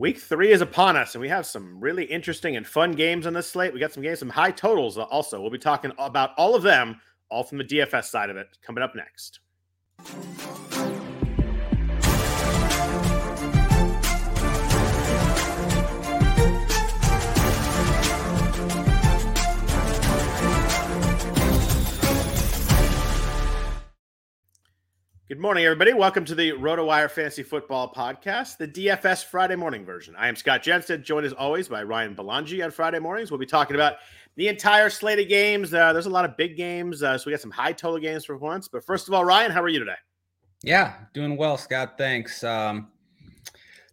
Week three is upon us, and we have some really interesting and fun games on this slate. We got some games, some high totals also. We'll be talking about all of them, all from the DFS side of it, coming up next. Good morning, everybody. Welcome to the RotoWire Fantasy Football Podcast, the DFS Friday morning version. I am Scott Jenstad, joined as always by Ryan Belangi on Friday mornings. We'll be talking about the entire slate of games. Uh, there's a lot of big games, uh, so we got some high total games for once. But first of all, Ryan, how are you today? Yeah, doing well, Scott. Thanks. Um,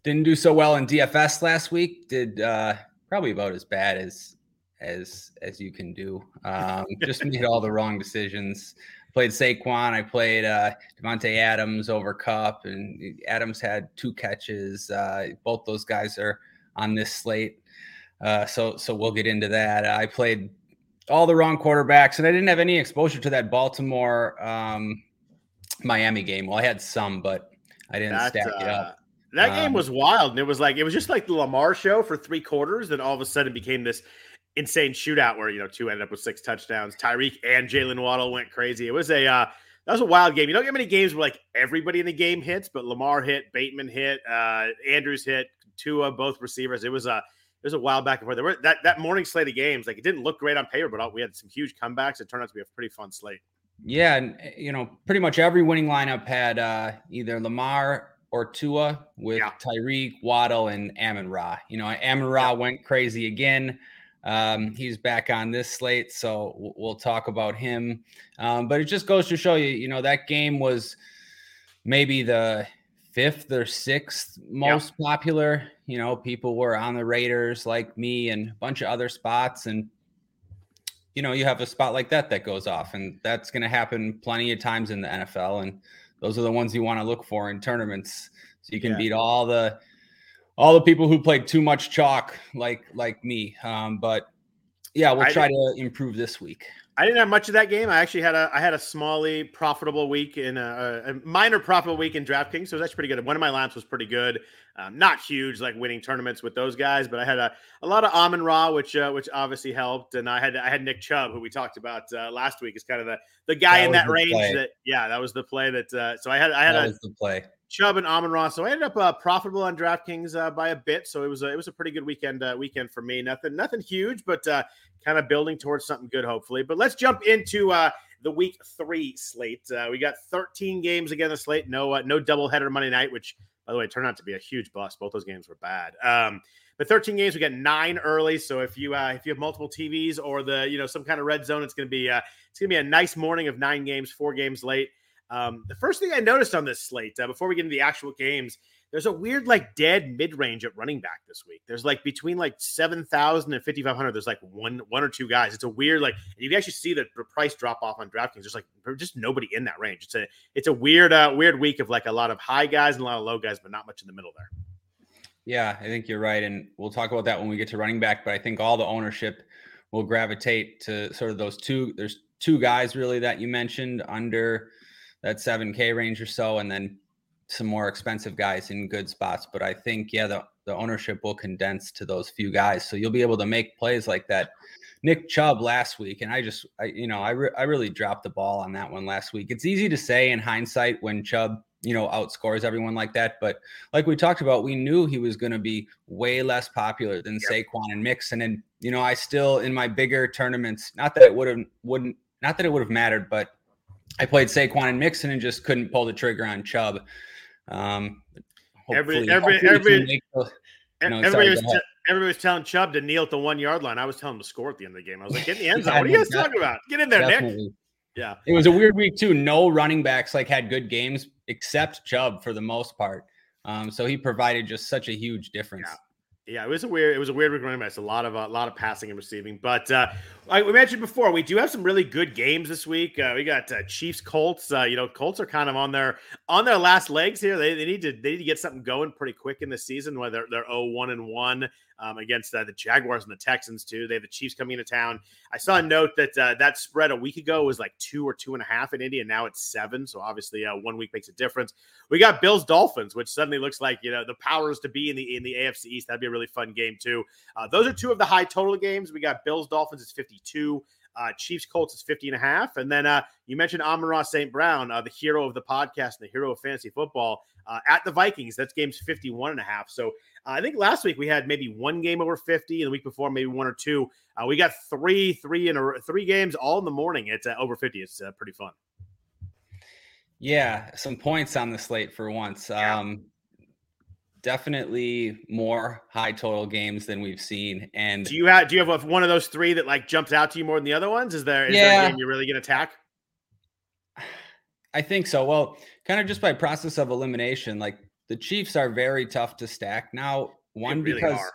didn't do so well in DFS last week. Did uh, probably about as bad as as as you can do. Um, just made all the wrong decisions played Saquon. I played uh, Davante Adams over Kupp, and Adams had two catches. Uh, both those guys are on this slate, uh, so so we'll get into that. I played all the wrong quarterbacks, and I didn't have any exposure to that Baltimore um, Miami game. Well, I had some, but I didn't that, stack it up. Uh, that um, game was wild, and it was like it was just like the Lamar show for three quarters. Then all of a sudden became this insane shootout where you know Tua ended up with six touchdowns. Tyreek and Jaylen Waddle went crazy. It was a uh, that was a wild game. You don't get many games where like everybody in the game hits, but Lamar hit, Bateman hit, uh, Andrews hit, Tua both receivers. It was a it was a wild back and forth. There were that that morning slate of games. Like it didn't look great on paper, but we had some huge comebacks. It turned out to be a pretty fun slate. Yeah, and you know, pretty much every winning lineup had uh, either Lamar or Tua with yeah. Tyreek, Waddle, and Amon Ra. You know, Amon Ra yeah. went crazy again. Um, he's back on this slate, so we'll talk about him. Um, but it just goes to show you, you know, that game was maybe the fifth or sixth most yep. popular. You know, people were on the Raiders like me and a bunch of other spots. And, you know, you have a spot like that that goes off, and that's going to happen plenty of times in the NFL. And those are the ones you want to look for in tournaments. So you can yeah. beat all the all the people who played too much chalk, like like me. Um, but yeah, we'll try to improve this week. I didn't have much of that game. I actually had a I had a smally profitable week in a, a minor profitable week in DraftKings, so it was actually pretty good. One of my lamps was pretty good, um, not huge like winning tournaments with those guys, but I had a, a lot of Amon Ra, which uh, which obviously helped, and I had I had Nick Chubb, who we talked about uh, last week, is kind of the the guy that in that range. Play. That yeah, that was the play that. Uh, so I had I had that a, was the play. Chubb and Amon Ra's. So I ended up uh, profitable on DraftKings uh, by a bit. So it was a, it was a pretty good weekend uh, weekend for me. Nothing nothing huge, but uh, kind of building towards something good, hopefully. But let's jump into uh, the week three slate. Uh, we got 13 games again. The slate, no uh, no doubleheader Monday night, which by the way turned out to be a huge bust. Both those games were bad. Um, but 13 games, we got nine early. So if you if you have multiple TVs or the you know some kind of red zone, it's to be it's to be a nice morning of nine games, four games late. Um, the first thing I noticed on this slate, uh, before we get into the actual games, there's a weird like dead mid range at running back this week. There's like between like 7,000 and 5,500. There's like one one or two guys. It's a weird like you can actually see the price drop off on DraftKings. There's like just nobody in that range. It's a it's a weird uh, weird week of like a lot of high guys and a lot of low guys, but not much in the middle there. Yeah, I think you're right, and we'll talk about that when we get to running back. But I think all the ownership will gravitate to sort of those two. There's two guys really that you mentioned under that 7K range or so, and then some more expensive guys in good spots. But I think, yeah, the, the ownership will condense to those few guys. So you'll be able to make plays like that. Nick Chubb last week, and I just, I, you know, I, re- I really dropped the ball on that one last week. It's easy to say in hindsight when Chubb you know, outscores everyone like that. But like we talked about, we knew he was going to be way less popular than yep. Saquon and Mixon. And, you know, I still, in my bigger tournaments, not that it would have, wouldn't, not that it would have mattered, but I played Saquon and Mixon and just couldn't pull the trigger on Chubb. Um, every, every, every, you know, everybody, was t- everybody was telling Chubb to kneel at the one yard line. I was telling him to score at the end of the game. I was like, get in the end zone. what are you guys talking about? Get in there, Definitely. Nick. Yeah. It was a weird week too. No running backs like had good games except Chubb for the most part. Um, so he provided just such a huge difference. Yeah. Yeah, it was a weird. It was a weird running backs. A lot of a uh, lot of passing and receiving. But uh, like we mentioned before, we do have some really good games this week. Uh, we got uh, Chiefs Colts. Uh, you know, Colts are kind of on their on their last legs here. They, they need to they need to get something going pretty quick in the season. Whether they're, they're 0 1 and one um, against uh, the Jaguars and the Texans too. They have the Chiefs coming into town. I saw a note that uh, that spread a week ago was like two or two and a half in Indy, and now it's seven. So obviously, uh, one week makes a difference. We got Bills Dolphins, which suddenly looks like you know the powers to be in the in the AFC East. That'd be a really fun game too. Uh, those are two of the high total games. We got Bills Dolphins is fifty two. Uh, Chiefs Colts is 50 and a half. And then uh, you mentioned Amon-Ra St. Brown, uh, the hero of the podcast and the hero of fantasy football uh, at the Vikings. That's game's 51 and a half. So uh, I think last week we had maybe one game over 50, and the week before maybe one or two. Uh, we got three, three in a three games all in the morning. It's over 50. It's pretty fun. Yeah, some points on the slate for once. Yeah. Um, definitely more high total games than we've seen. And do you have do you have one of those three that like jumps out to you more than the other ones? Is there is yeah. there a game you're really gonna attack? I think so. Well, kind of just by process of elimination, like the Chiefs are very tough to stack now. One really because are.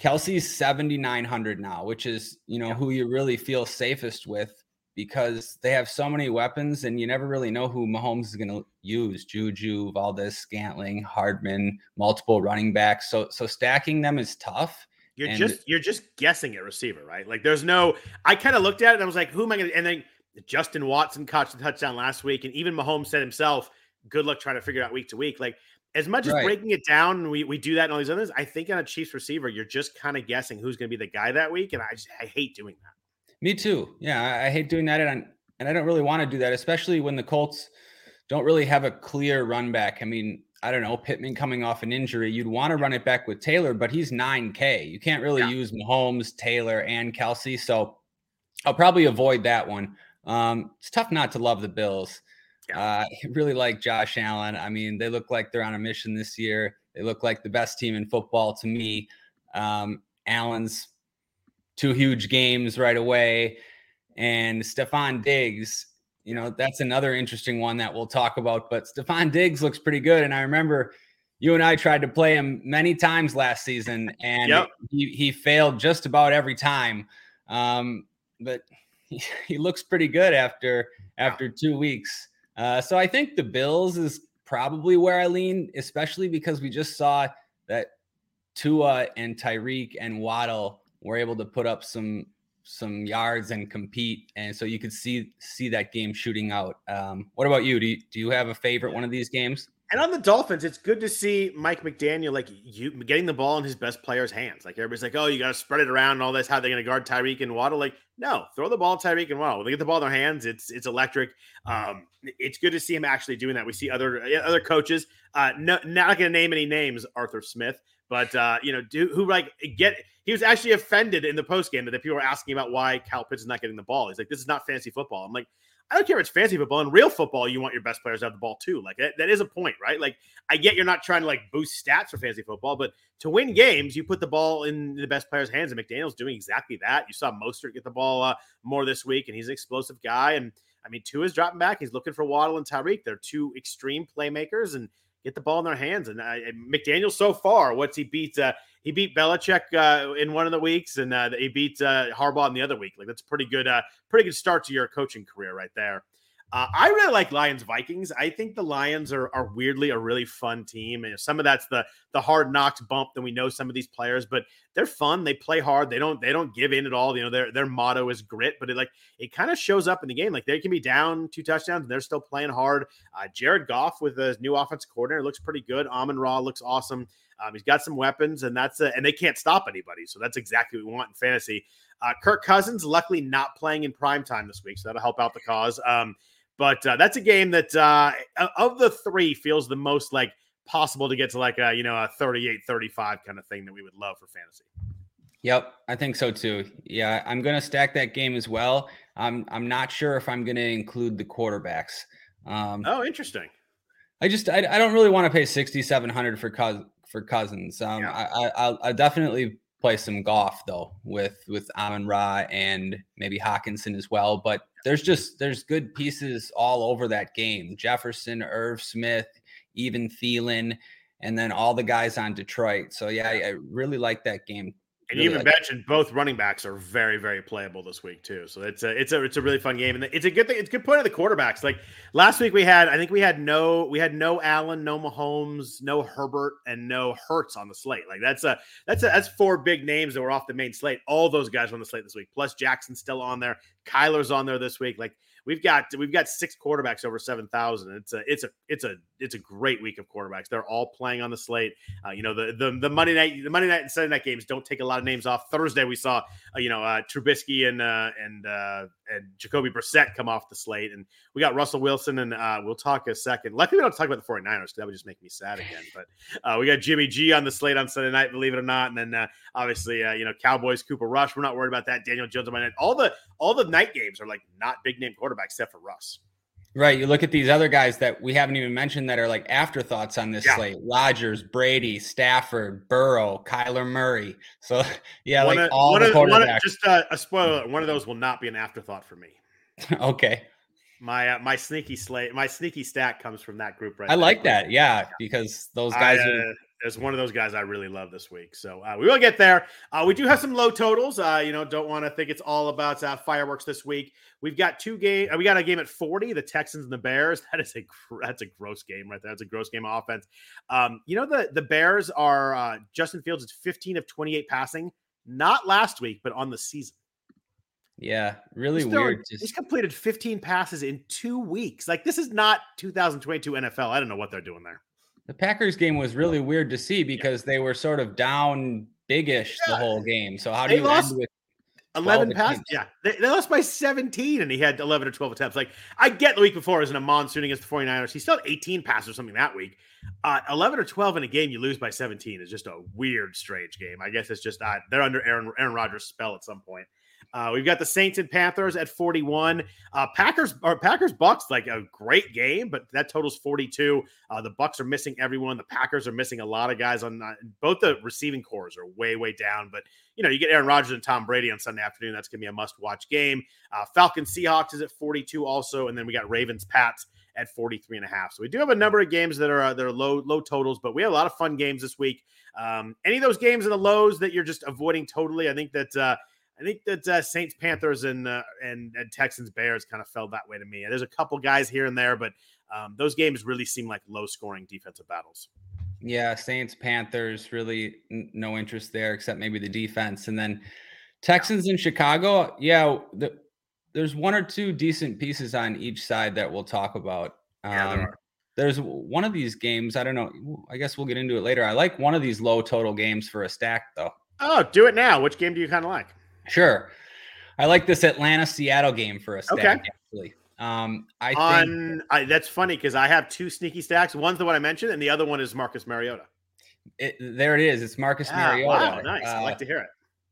Kelce's 7,900 now, which is, you know, yeah. who you really feel safest with because they have so many weapons and you never really know who Mahomes is going to use. Juju, Valdes, Scantling, Hardman, multiple running backs. So so stacking them is tough. You're and just you're just guessing at receiver, right? Like there's no I kind of looked at it and I was like, who am I going to and then Justin Watson caught the touchdown last week and even Mahomes said himself, good luck trying to figure out week to week. Like as much as breaking it down, we, we do that and all these others. I think on a Chiefs receiver, you're just kind of guessing who's going to be the guy that week, and I just I hate doing that. Me too. Yeah, I, I hate doing that, and and I don't really want to do that, especially when the Colts don't really have a clear run back. I mean, I don't know, Pittman coming off an injury, you'd want to run it back with Taylor, but he's 9K. You can't really yeah. use Mahomes, Taylor, and Kelce. So I'll probably avoid that one. Um, it's tough not to love the Bills. Yeah. Uh, I really like Josh Allen. I mean, they look like they're on a mission this year. They look like the best team in football to me. Um, Allen's two huge games right away. And Stefon Diggs, you know, that's another interesting one that we'll talk about. But Stefon Diggs looks pretty good. And I remember you and I tried to play him many times last season, and yep. he, he failed just about every time. Um, but he, he looks pretty good after after two weeks. Uh, so I think the Bills is probably where I lean, especially because we just saw that Tua and Tyreek and Waddle were able to put up some some yards and compete, and so you could see see that game shooting out. Um, what about you? Do you, do you have a favorite one of these games? And on the Dolphins, it's good to see Mike McDaniel like you getting the ball in his best player's hands. Like everybody's like, "Oh, you got to spread it around and all this." How they're going to guard Tyreek and Waddle? Like, no, throw the ball Tyreek and Waddle. When they get the ball in their hands, it's it's electric. Um, it's good to see him actually doing that. We see other other coaches. Uh, no, not going to name any names. Arthur Smith but uh, you know, do who like get he was actually offended in the post game that people were asking about why Kyle Pitts is not getting the ball. He's like, this is not fancy football. I'm like, I don't care if it's fancy football. In real football, you want your best players to have the ball too. Like that, that is a point, right? Like I get you're not trying to like boost stats for fantasy football, but to win games, you put the ball in the best players' hands. And McDaniel's doing exactly that. You saw Mostert get the ball uh, more this week, and he's an explosive guy. And I mean, Tua is dropping back. He's looking for Waddle and Tyreek. They're two extreme playmakers, and get the ball in their hands. And uh, McDaniel so far, what's he beat? Uh, he beat Belichick uh, in one of the weeks, and uh, he beat uh, Harbaugh in the other week. Like that's pretty good, uh, pretty good start to your coaching career right there. Uh, I really like Lions Vikings. I think the Lions are, are weirdly a really fun team. And some of that's the the hard knocks bump that we know some of these players, but they're fun. They play hard. They don't they don't give in at all. You know, their their motto is grit, but it like it kind of shows up in the game. Like they can be down two touchdowns and they're still playing hard. Uh, Jared Goff with the new offensive coordinator looks pretty good. Amon Ra looks awesome. Um, he's got some weapons, and that's a, and they can't stop anybody. So that's exactly what we want in fantasy. Uh, Kirk Cousins, luckily not playing in prime time this week, so that'll help out the cause. Um, But uh, that's a game that uh, of the three feels the most like possible to get to like a you know a 38 35 kind of thing that we would love for fantasy. Yep, I think so too. Yeah, I'm going to stack that game as well. I'm I'm not sure if I'm going to include the quarterbacks. Um, oh, interesting. I just I, I don't really want to pay 6700 for Cous- for Cousins. Um, yeah. I, I I'll definitely play some Goff though with with Amon Ra and maybe Hockenson as well. But there's just there's good pieces all over that game. Jefferson, Irv Smith, even Thielen, and then all the guys on Detroit. So yeah, I, I really like that game and really you even like mentioned both running backs are very, very playable this week too. So it's a it's a it's a really fun game, and it's a good thing. It's a good point of the quarterbacks. Like last week, we had I think we had no we had no Allen, no Mahomes, no Herbert, and no Hurts on the slate. Like that's a that's a that's four big names that were off the main slate. All those guys on the slate this week, plus Jackson still on there. Kyler's on there this week. Like we've got we've got six quarterbacks over seven thousand. It's a it's a it's a it's a great week of quarterbacks. They're all playing on the slate. Uh, you know the the the Monday night the Monday night and Sunday night games don't take a lot of names off. Thursday we saw uh, you know uh, Trubisky and uh, and uh, and Jacoby Brissett come off the slate, and we got Russell Wilson, and uh, we'll talk a second. Luckily, we don't talk about the 49ers because that would just make me sad again. But uh, we got Jimmy G on the slate on Sunday night, believe it or not, and then uh, obviously, uh, you know, Cowboys, Cooper Rush. We're not worried about that. Daniel Jones on my night. All the all the night games are like not big name quarterbacks except for Russ. Right. You look at these other guys that we haven't even mentioned that are like afterthoughts on this yeah. slate. Rodgers, Brady, Stafford, Burrow, Kyler Murray. So yeah, one like of, all the of, quarterbacks. Of, just a, a spoiler, one of those will not be an afterthought for me. okay. My uh, my sneaky slate, my sneaky stack comes from that group right I like that. Yeah, because those guys I, uh, is one of those guys I really love this week. So uh, we will get there. Uh, we do have some low totals. Uh, you know, don't want to think it's all about uh, fireworks this week. We've got two game. Uh, we got a game at forty. The Texans and the Bears. That is a that's a gross game right there. That's a gross game of offense. Um, you know the the Bears are uh, Justin Fields is fifteen of twenty eight passing. Not last week, but on the season. Yeah, really he's weird. Just... He's completed 15 passes in two weeks. Like this is not 2022 NFL. I don't know what they're doing there. The Packers game was really weird to see because they were sort of down bigish yeah. the whole game. So how do they you lost, end with 11 passes? Yeah, they, they, lost by 17 and he had 11 or 12 attempts. Like, I get the week before was in a monsoon against the 49ers. He still had 18 passes or something that week. Uh, 11 or 12 in a game you lose by 17 is just a weird, strange game. I guess it's just uh, they're under Aaron, Aaron Rodgers' spell at some point. Uh, we've got the Saints and Panthers at 41. Uh, Packers or Packers Bucs like a great game, but that totals 42. Uh, the Bucs are missing everyone. The Packers are missing a lot of guys on uh, both the receiving corps are way way down. But you know you get Aaron Rodgers and Tom Brady on Sunday afternoon. That's gonna be a must watch game. Uh, Falcons Seahawks is at 42 also, and then we got Ravens Pats at 43 and a half. So we do have a number of games that are uh, that are low low totals, but we have a lot of fun games this week. Um, any of those games in the lows that you're just avoiding totally? I think that uh, I think that uh, Saints, Panthers, and, uh, and, and Texans, Bears kind of felt that way to me. There's a couple guys here and there, but um, those games really seem like low scoring defensive battles. Yeah, Saints, Panthers, really n- no interest there except maybe the defense, and then Texans in Chicago. Yeah, the, there's one or two decent pieces on each side that we'll talk about. Um, yeah, there um, are. There's one of these games. I don't know. I guess we'll get into it later. I like one of these low total games for a stack, though. Oh, do it now. Which game do you kind of like? Sure. I like this Atlanta Seattle game for a stack, okay. actually. Um, I on think, I, that's funny because I have two sneaky stacks. One's the one I mentioned, and the other one is Marcus Mariota. It, there it is. It's Marcus ah, Mariota. Wow, nice. Uh, I like to hear it.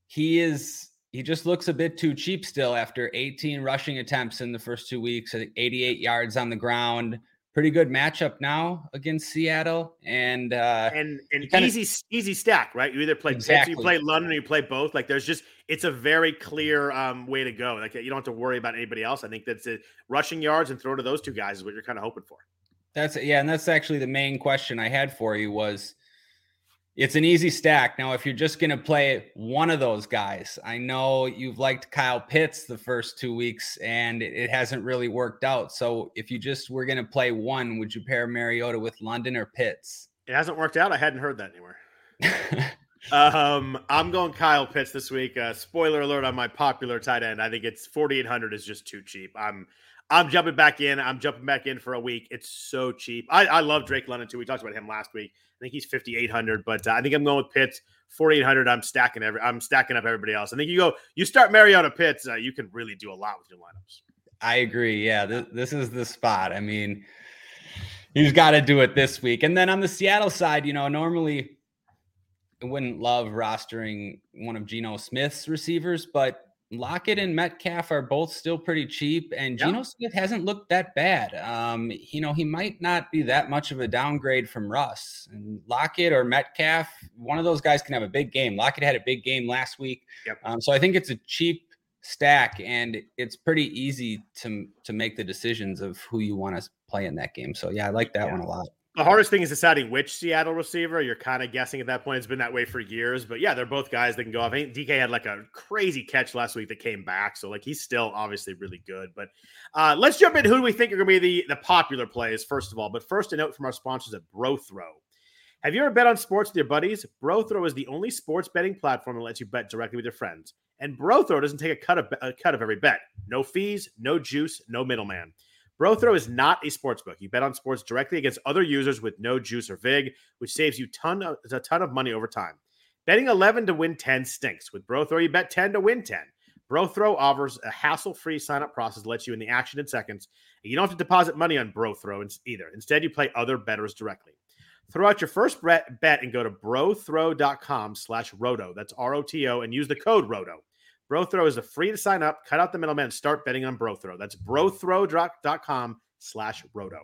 He is. He just looks a bit too cheap still after 18 rushing attempts in the first two weeks, 88 yards on the ground pretty good matchup now against Seattle, and uh, and an kinda, easy easy stack, right? You either play exactly. you play London, or you play both. Like there's just it's a very clear um, way to go. Like you don't have to worry about anybody else. I think that's it. Rushing yards and throw to those two guys is what you're kind of hoping for. That's yeah, and that's actually the main question I had for you was it's an easy stack. Now, if you're just going to play one of those guys, I know you've liked Kyle Pitts the first two weeks and it, hasn't really worked out. So, if you just were going to play one, would you pair Mariota with London or Pitts? It hasn't worked out. I hadn't heard that anywhere. um, I'm going Kyle Pitts this week. Uh, spoiler alert on my popular tight end. I think it's 4,800 is just too cheap. I'm I'm jumping back in. I'm jumping back in for a week. It's so cheap. I, I love Drake London too. We talked about him last week. I think he's 5,800, but uh, I think I'm going with Pitts 4,800. I'm stacking every. I'm stacking up everybody else. I think you go. You start Mariota Pitts. Uh, you can really do a lot with your lineups. I agree. Yeah, this, this is the spot. I mean, he's got to do it this week. And then on the Seattle side, you know, normally I wouldn't love rostering one of Geno Smith's receivers, but Lockett and Metcalf are both still pretty cheap, and yeah. Geno Smith hasn't looked that bad. Um, you know, he might not be that much of a downgrade from Russ. And Lockett or Metcalf, one of those guys can have a big game. Lockett had a big game last week, yep. um, so I think it's a cheap stack, and it's pretty easy to to make the decisions of who you want to play in that game. So yeah, I like that yeah. one a lot. The hardest thing is deciding which Seattle receiver. You're kind of guessing at that point. It's been that way for years, but yeah, they're both guys that can go off. I think DK had like a crazy catch last week that came back, so like he's still obviously really good. But uh, let's jump in. Who do we think are going to be the the popular plays first of all? But first, a note from our sponsors at BroThrow. Have you ever bet on sports with your buddies? BroThrow is the only sports betting platform that lets you bet directly with your friends. And BroThrow doesn't take a cut of a cut of every bet. No fees, no juice, no middleman. BroThrow is not a sports book. You bet on sports directly against other users with no juice or vig, which saves you ton of, a ton of money over time. Betting 11 to win 10 stinks. With BroThrow, you bet 10 to win 10. BroThrow offers a hassle-free sign-up process lets you in the action in seconds. And You don't have to deposit money on BroThrow either. Instead, you play other bettors directly. Throw out your first bet and go to brothrow.com slash roto. That's R-O-T-O and use the code ROTO. BroThrow is a free to sign up. Cut out the middleman start betting on BroThrow. That's brothrow.com slash roto.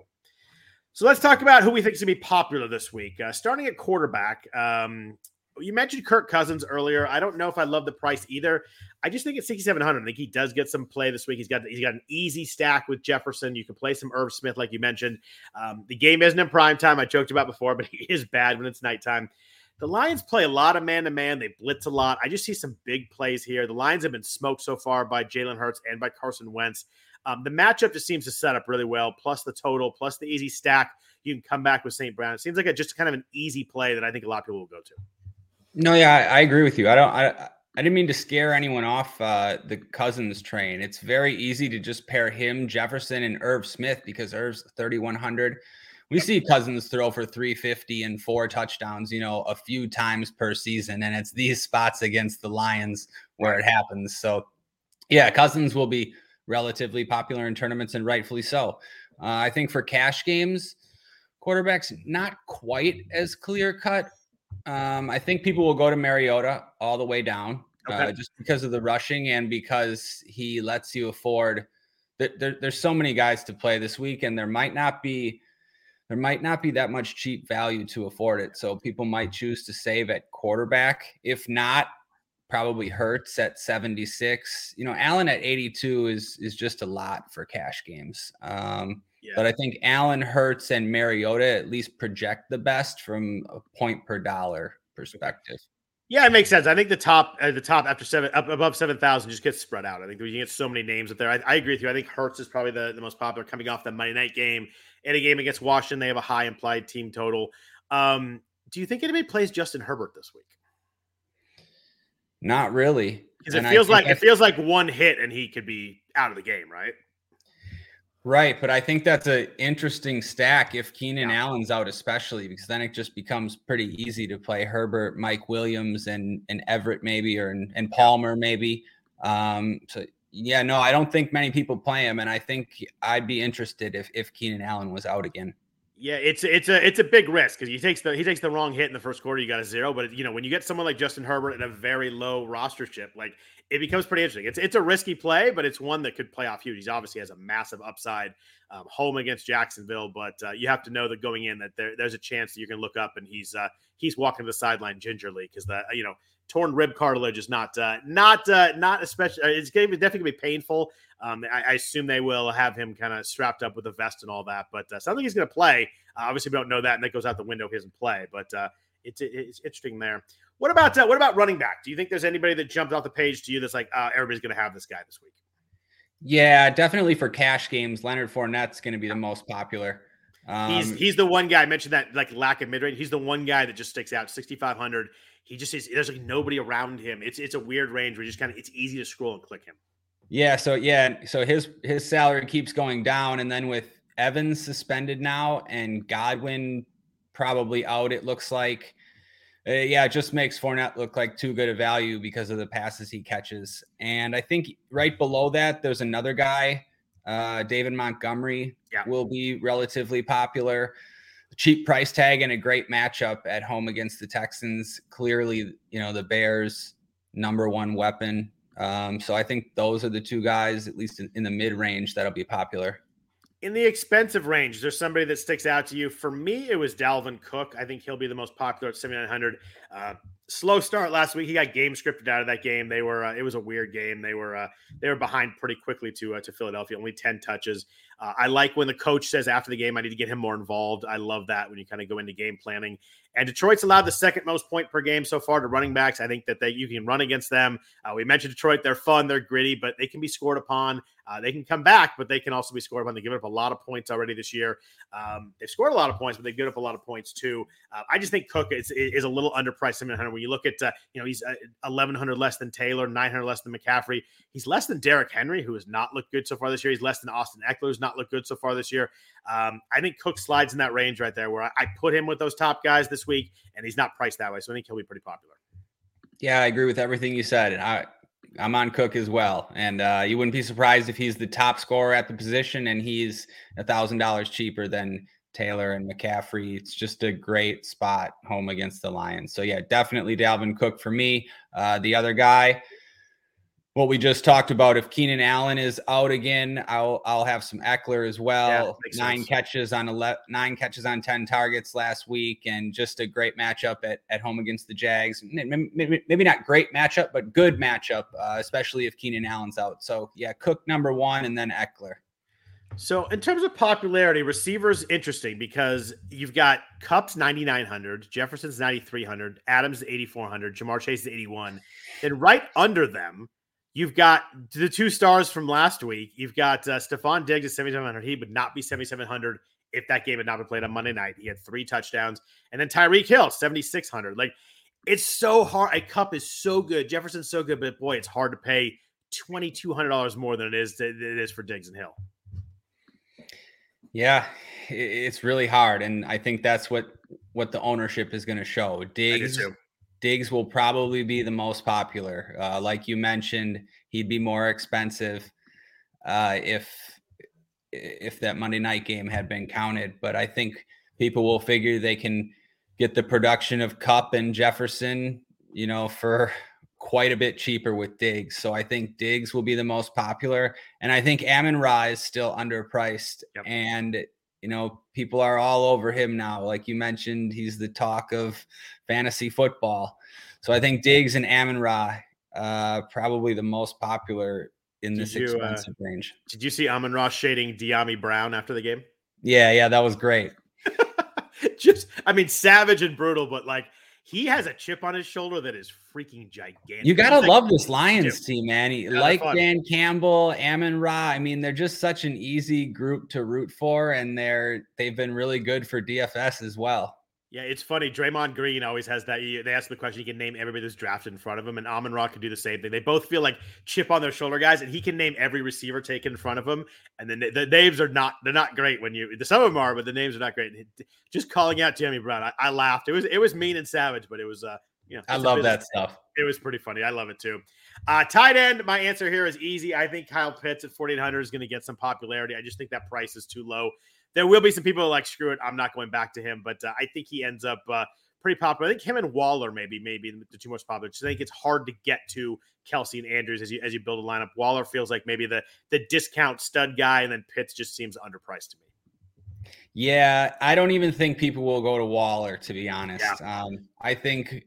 So let's talk about who we think is going to be popular this week. Uh, starting at quarterback, um, you mentioned Kirk Cousins earlier. I don't know if I love the price either. I just think at 6,700, I think he does get some play this week. He's got he's got an easy stack with Jefferson. You can play some Irv Smith, like you mentioned. Um, the game isn't in prime time. I joked about before, but he is bad when it's nighttime. The Lions play a lot of man to man. They blitz a lot. I just see some big plays here. The Lions have been smoked so far by Jalen Hurts and by Carson Wentz. Um, the matchup just seems to set up really well, plus the total, plus the easy stack. You can come back with St. Brown. It seems like a, just kind of an easy play that I think a lot of people will go to. No, yeah, I, I agree with you. I don't. I, I didn't mean to scare anyone off uh, the Cousins train. It's very easy to just pair him, Jefferson, and Irv Smith because Irv's 3,100 we see Cousins throw for 350 and four touchdowns, you know, a few times per season. And it's these spots against the Lions where it happens. So, yeah, Cousins will be relatively popular in tournaments and rightfully so. Uh, I think for cash games, quarterbacks not quite as clear cut. Um, I think people will go to Mariota all the way down uh, okay. uh, just because of the rushing and because he lets you afford. There, there, there's so many guys to play this week, and there might not be there might not be that much cheap value to afford it. So people might choose to save at quarterback. If not, probably Hurts at 76. You know, Allen at 82 is is just a lot for cash games. Um, yeah. But I think Allen, Hurts, and Mariota at least project the best from a point per dollar perspective. Yeah, it makes sense. I think the top, uh, the top after seven, up above seven thousand, just gets spread out. I think you get so many names up there. I, I, agree with you. I think Hurts is probably the, the most popular coming off the Monday night game in a game against Washington. They have a high implied team total. Um, do you think anybody plays Justin Herbert this week? Not really. Because it feels like it feels like one hit and he could be out of the game, right? Right, but I think that's an interesting stack if Keenan yeah. Allen's out, especially because then it just becomes pretty easy to play Herbert, Mike Williams, and and Everett maybe, or and, and Palmer maybe. Um, so yeah, no, I don't think many people play him, and I think I'd be interested if if Keenan Allen was out again. Yeah, it's it's a it's a big risk because he takes the he takes the wrong hit in the first quarter, you got a zero. But you know when you get someone like Justin Herbert at a very low rostership, like it becomes pretty interesting. It's it's a risky play, but it's one that could play off huge. He's obviously has a massive upside um, home against Jacksonville, but uh, you have to know that going in that there, there's a chance that you can look up and he's uh, he's walking to the sideline gingerly because the you know torn rib cartilage is not uh, not uh, not especially. Uh, it's going to definitely going to be painful. Um, I, I, assume they will have him kind of strapped up with a vest and all that, but uh, like he's going to play. Uh, obviously, we don't know that, and that goes out the window if he doesn't play. But uh, it's it's interesting there. What about uh, what about running back? Do you think there's anybody that jumped off the page to you that's like uh, everybody's going to have this guy this week? Yeah, definitely for cash games, Leonard Fournette's going to be the most popular. Um, he's he's the one guy I mentioned that like lack of mid range. He's the one guy that just sticks out. Sixty five hundred. He just is. There's like nobody around him. It's it's a weird range where just kind of it's easy to scroll and click him. Yeah. So yeah. So his his salary keeps going down, and then with Evans suspended now and Godwin probably out, it looks like. Uh, yeah, it just makes Fournette look like too good a value because of the passes he catches. And I think right below that, there's another guy Uh, David Montgomery yeah. will be relatively popular. Cheap price tag and a great matchup at home against the Texans. Clearly, you know, the Bears' number one weapon. Um, so I think those are the two guys, at least in, in the mid range, that'll be popular in the expensive range, there's somebody that sticks out to you. For me, it was Dalvin Cook. I think he'll be the most popular at 7,900. Uh, slow start last week. He got game scripted out of that game. They were uh, it was a weird game. They were uh, they were behind pretty quickly to uh, to Philadelphia. Only 10 touches. Uh, I like when the coach says after the game, I need to get him more involved. I love that when you kind of go into game planning. And Detroit's allowed the second most point per game so far to running backs. I think that they you can run against them. Uh, we mentioned Detroit; they're fun, they're gritty, but they can be scored upon. Uh, they can come back, but they can also be scored upon. They give up a lot of points already this year. Um, they've scored a lot of points, but they give up a lot of points too. Uh, I just think Cook is, is a little underpriced. 700. When you look at, uh, you know, he's 1100 uh, less than Taylor, 900 less than McCaffrey. He's less than Derrick Henry, who has not looked good so far this year. He's less than Austin Ekeler, who's not looked good so far this year. Um, I think Cook slides in that range right there, where I, I put him with those top guys this week, and he's not priced that way. So I think he'll be pretty popular. Yeah, I agree with everything you said. And I, I'm on Cook as well, and uh, you wouldn't be surprised if he's the top scorer at the position, and he's a thousand dollars cheaper than Taylor and McCaffrey. It's just a great spot home against the Lions. So yeah, definitely Dalvin Cook for me. Uh, the other guy, what we just talked about. If Keenan Allen is out again, I'll I'll have some Ekeler as well. Yeah, nine sense. catches on 11, nine catches on ten targets last week, and just a great matchup at, at home against the Jags. Maybe, maybe not great matchup, but good matchup, uh, especially if Keenan Allen's out. So yeah, Cook number one, and then Ekeler. So in terms of popularity, receivers interesting because you've got Kupp's 9900, Jefferson's 9300, Adams 8400, Ja'Marr Chase is 81. Then right under them You've got the two stars from last week. You've got uh, Stefon Diggs at 7,700. He would not be 7,700 if that game had not been played on Monday night. He had three touchdowns. And then Tyreek Hill, 7,600. Like, it's so hard. A Kupp is so good. Jefferson's so good, but boy, it's hard to pay $2,200 more than it is, to, it is for Diggs and Hill. Yeah, it's really hard. And I think that's what what the ownership is going to show. Diggs Diggs will probably be the most popular. Uh, like you mentioned, he'd be more expensive uh, if if that Monday night game had been counted. But I think people will figure they can get the production of Kupp and Jefferson, you know, for quite a bit cheaper with Diggs. So I think Diggs will be the most popular, and I think Amon Ra is still underpriced. Yep. And you know, people are all over him now. Like you mentioned, he's the talk of fantasy football. So I think Diggs and Amon Ra, uh, probably the most popular in did this you, expensive uh, range. Did you see Amon Ra shading Dyami Brown after the game? Yeah, yeah, that was great. Just, I mean, savage and brutal, but like he has a chip on his shoulder that is freaking gigantic. You gotta love this Lions team, man. He, yeah, like Dan Campbell, Amon Ra. I mean, they're just such an easy group to root for, and they're they've been really good for DFS as well. Yeah, it's funny. Draymond Green always has that. They ask the question, he can name everybody that's drafted in front of him, and Amon Ra can do the same thing. They both feel like chip on their shoulder guys, and he can name every receiver taken in front of him. And then the, names are not they're not great when you some of them are, but the names are not great. Just calling out Jimmy Brown, I, I laughed. It was it was mean and savage, but it was uh you know I love that stuff. It was pretty funny. I love it too. Uh, tight end, my answer here is easy. I think Kyle Pitts at 4,800 is going to get some popularity. I just think that price is too low there will be some people like screw it. I'm not going back to him, but uh, I think he ends up uh, pretty popular. I think him and Waller maybe maybe the two most popular. Just I think it's hard to get to Kelce and Andrews as you as you build a lineup. Waller feels like maybe the the discount stud guy, and then Pitts just seems underpriced to me. Yeah, I don't even think people will go to Waller to be honest. Yeah. Um, I think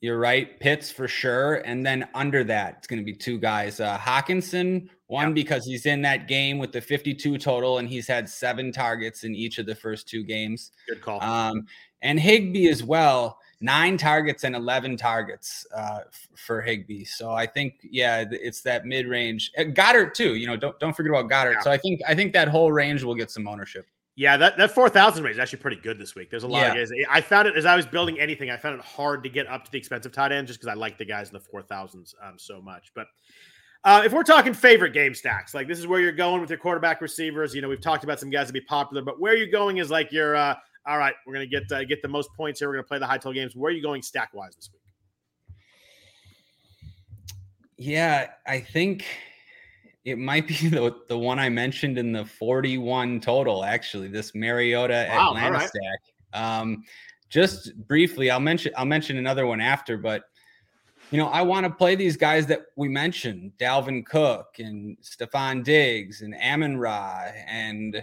you're right, Pitts for sure, and then under that it's going to be two guys, uh, Hockenson one, because he's in that game with the 52 total and he's had seven targets in each of the first two games. Good call. Um, and Higbee as well, nine targets and 11 targets uh, f- for Higbee. So I think, yeah, it's that mid range. Goedert too. You know, don't don't forget about Goedert. Yeah. So I think I think that whole range will get some ownership. Yeah, that, that 4,000 range is actually pretty good this week. There's a lot yeah. of guys. I found it as I was building anything, I found it hard to get up to the expensive tight end just because I like the guys in the 4,000s um, so much. But uh, if we're talking favorite game stacks, like this is where you're going with your quarterback receivers. You know, we've talked about some guys to be popular, but where you're going is like you're uh, all right. We're gonna get uh, get the most points here. We're gonna play the high total games. Where are you going stack wise this week? Yeah, I think it might be the, the one I mentioned in the 41 total, actually, this Mariota wow, Atlanta right. stack. Um, just briefly, I'll mention I'll mention another one after, but you know, I want to play these guys that we mentioned, Dalvin Cook and Stefon Diggs and Amon Ra and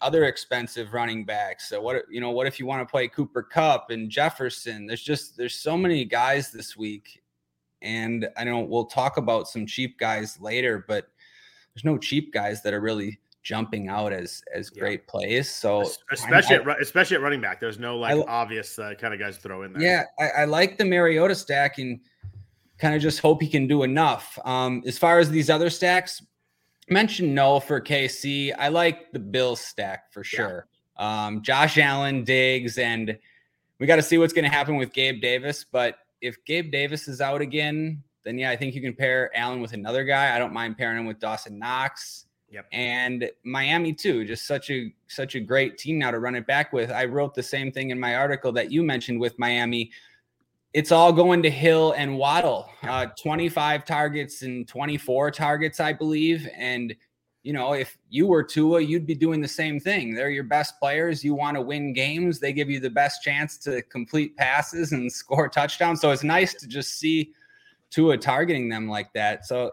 other expensive running backs. So what you know, what if you want to play Cooper Kupp and Jefferson? There's just there's so many guys this week. And I know we'll talk about some cheap guys later, but there's no cheap guys that are really jumping out as as yeah. great plays. So especially I, at, especially at running back, there's no like I, obvious uh, kind of guys throw in there. Yeah, I, I like the Mariota stack and kind of just hope he can do enough. Um, as far as these other stacks, mention no for KC. I like the Bills stack for sure. Yeah. Um, Josh Allen, Diggs, and we got to see what's going to happen with Gabe Davis. But if Gabe Davis is out again, then yeah, I think you can pair Allen with another guy. I don't mind pairing him with Dawson Knox. Yep. And Miami too, just such a such a great team now to run it back with. I wrote the same thing in my article that you mentioned with Miami. It's all going to Hill and Waddle. Uh, 25 targets and 24 targets, I believe. And you know, if you were Tua, you'd be doing the same thing. They're your best players. You want to win games. They give you the best chance to complete passes and score touchdowns. So it's nice to just see Tua targeting them like that. So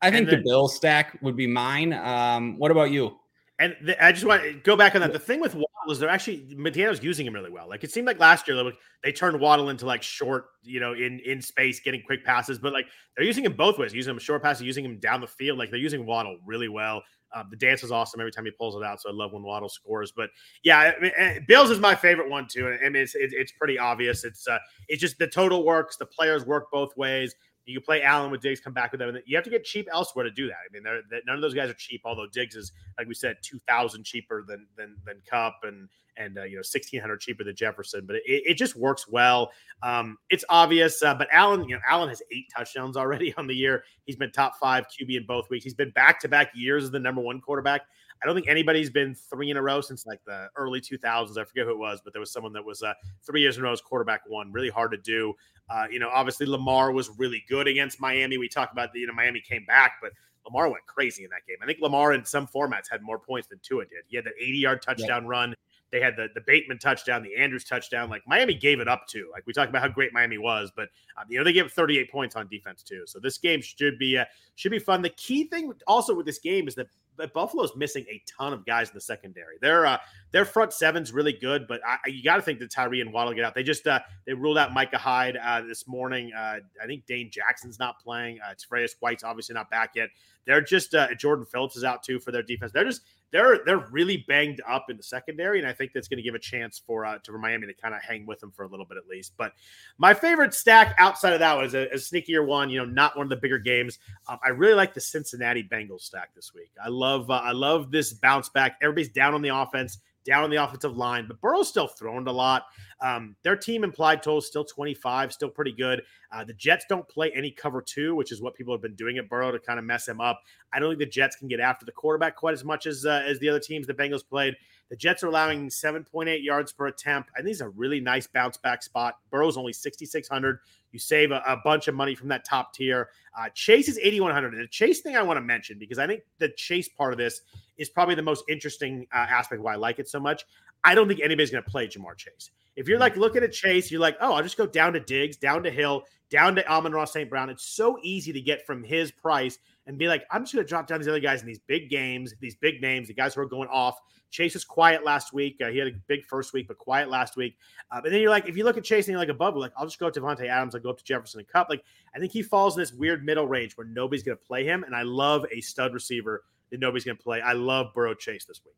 I think then, the Bill stack would be mine. Um, what about you? And the, I just want to go back on that. The thing with Waddle is they're actually McDaniel's using him really well. Like it seemed like last year they, they turned Waddle into like short, you know, in in space, getting quick passes. But like they're using him both ways, using him short passes, using him down the field. Like they're using Waddle really well. Um, the dance is awesome every time he pulls it out. So I love when Waddle scores. But yeah, I mean, eh, Bills is my favorite one too. I mean, it's it's pretty obvious. It's uh, it's just the total works. The players work both ways. You can play Allen with Diggs, come back with them. And you have to get cheap elsewhere to do that. I mean, they're, they're, none of those guys are cheap. Although Diggs is, like we said, two thousand cheaper than than than Kupp and and uh, you know sixteen hundred cheaper than Jefferson. But it, it just works well. Um, it's obvious. Uh, but Allen, you know, Allen has eight touchdowns already on the year. He's been top five QB in both weeks. He's been back to back years as the number one quarterback. I don't think anybody's been three in a row since like the early 2000s. I forget who it was, but there was someone that was uh, three years in a row as quarterback one. Really hard to do. Uh, you know, obviously Lamar was really good against Miami. We talked about the, you know, Miami came back, but Lamar went crazy in that game. I think Lamar in some formats had more points than Tua did. He had that 80 yard touchdown yeah. run. They had the the Bateman touchdown, the Andrews touchdown. Like Miami gave it up too. Like we talked about how great Miami was, but um, you know they gave 38 points on defense too. So this game should be uh, should be fun. The key thing also with this game is that Buffalo's missing a ton of guys in the secondary. Their uh, their front seven's really good, but I, you got to think that Tyreek and Waddle get out. They just uh, they ruled out Micah Hyde uh, this morning. Uh, I think Dane Jackson's not playing. Uh, Tre'Davious White's obviously not back yet. They're just uh, Jordan Phillips is out too for their defense. They're just they're they're really banged up in the secondary, and I think that's going to give a chance for uh, to Miami to kind of hang with them for a little bit at least. But my favorite stack outside of that was a, a sneakier one. You know, not one of the bigger games. Um, I really like the Cincinnati Bengals stack this week. I love uh, I love this bounce back. Everybody's down on the offense down on the offensive line, but Burrow's still thrown a lot. Um, their team implied total is still 25, still pretty good. Uh, the Jets don't play any cover two, which is what people have been doing at Burrow to kind of mess him up. I don't think the Jets can get after the quarterback quite as much as uh, as the other teams the Bengals played. The Jets are allowing 7.8 yards per attempt. I think it's a really nice bounce back spot. Burrow's only 6,600. You save a, a, bunch of money from that top tier. Uh, Chase is 8,100. And the Chase thing I want to mention because I think the Chase part of this is probably the most interesting uh, aspect why I like it so much. I don't think anybody's going to play Ja'Marr Chase. If you're like looking at Chase, you're like, oh, I'll just go down to Diggs, down to Hill, down to Amon-Ra St. Brown. It's so easy to get from his price and be like, I'm just going to drop down these other guys in these big games, these big names, the guys who are going off. Chase was quiet last week. Uh, he had a big first week, but quiet last week. Uh, but then you're like, if you look at Chase and you're like above, like, I'll just go up to Davante Adams. I'll go up to Jefferson and Kupp. Like, I think he falls in this weird middle range where nobody's going to play him. And I love a stud receiver that nobody's going to play. I love Burrow Chase this week.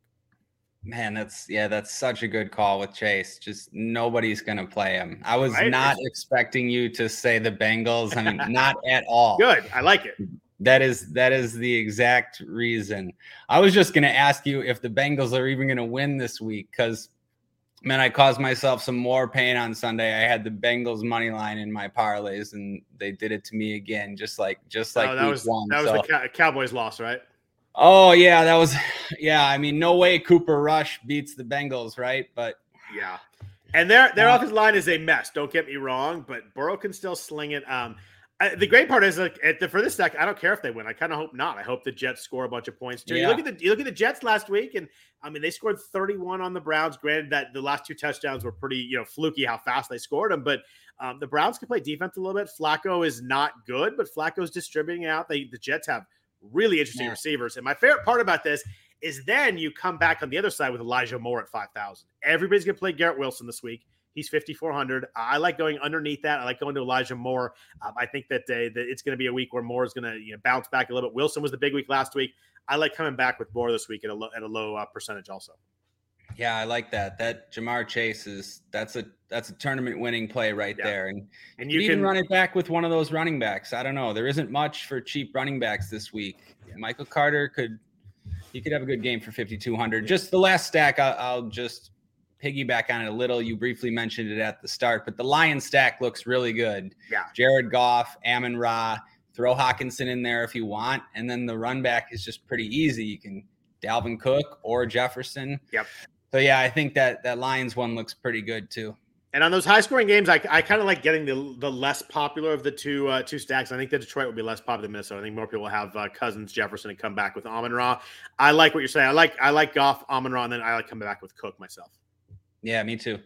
Man, that's yeah, that's such a good call with Chase. Just nobody's gonna play him. I was right? not expecting you to say the Bengals. I mean, not at all. Good. I like it. That is that is the exact reason. I was just going to ask you if the Bengals are even going to win this week because man, I caused myself some more pain on Sunday. I had the Bengals money line in my parlays, and they did it to me again, just like just like oh, that was one. that was so, the Cow- Cowboys loss, right? Oh yeah, that was yeah. I mean, no way Cooper Rush beats the Bengals, right? But yeah, and their their uh, offensive line is a mess. Don't get me wrong, but Burrow can still sling it. Um, I, the great part is like the, for this stack, I don't care if they win. I kind of hope not. I hope the Jets score a bunch of points too. Yeah. You look at the you look at the Jets last week, and I mean they scored 31 on the Browns. Granted that the last two touchdowns were pretty you know fluky how fast they scored them, but um, the Browns can play defense a little bit. Flacco is not good, but Flacco's distributing out. They the Jets have really interesting yeah. receivers, and my favorite part about this is then you come back on the other side with Elijah Moore at 5,000. Everybody's gonna play Garrett Wilson this week. He's 5,400. I like going underneath that. I like going to Elijah Moore. Um, I think that, uh, that it's going to be a week where Moore is going to you know, bounce back a little bit. Wilson was the big week last week. I like coming back with Moore this week at a low, at a low uh, percentage also. Yeah, I like that. That Ja'Marr Chase is that's a that's a tournament winning play right yeah. there, and and you, you can even run it back with one of those running backs. I don't know. There isn't much for cheap running backs this week. Yeah. Michael Carter could he could have a good game for fifty two hundred. Just the last stack, I'll, I'll just piggyback on it a little. You briefly mentioned it at the start, but the Lion stack looks really good. Yeah. Jared Goff, Amon Ra, throw Hockenson in there if you want. And then the run back is just pretty easy. You can Dalvin Cook or Jefferson. Yep. So yeah, I think that that Lions one looks pretty good too. And on those high scoring games, I, I kind of like getting the the less popular of the two uh, two stacks. I think that Detroit will be less popular than Minnesota. I think more people will have uh, Cousins, Jefferson, and come back with Amon Ra. I like what you're saying. I like I like Goff, Amon Ra, and then I like coming back with Cook myself. Yeah, me too.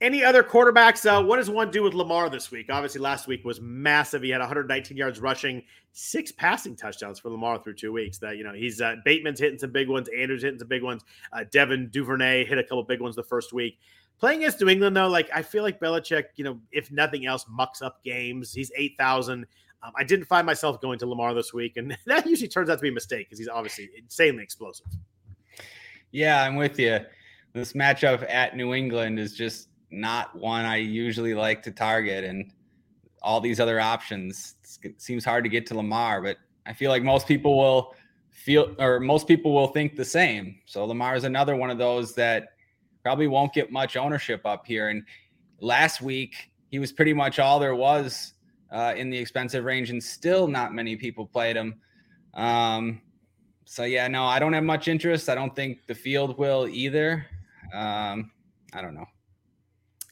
Any other quarterbacks? Uh, what does one do with Lamar this week? Obviously, last week was massive. He had 119 yards rushing, six passing touchdowns for Lamar through two weeks. That you know he's uh, Bateman's hitting some big ones, Andrews hitting some big ones, uh, Devin Duvernay hit a couple big ones the first week. Playing against New England though, like I feel like Belichick, you know, if nothing else, mucks up games. He's eight thousand. Um, I didn't find myself going to Lamar this week, and that usually turns out to be a mistake because he's obviously insanely explosive. Yeah, I'm with you this matchup at New England is just not one I usually like to target, and all these other options. It seems hard to get to Lamar, but I feel like most people will feel, or most people will think the same. So Lamar is another one of those that probably won't get much ownership up here. And last week he was pretty much all there was uh, in the expensive range, and still not many people played him. Um, so yeah, no, I don't have much interest. I don't think the field will either. Um, I don't know.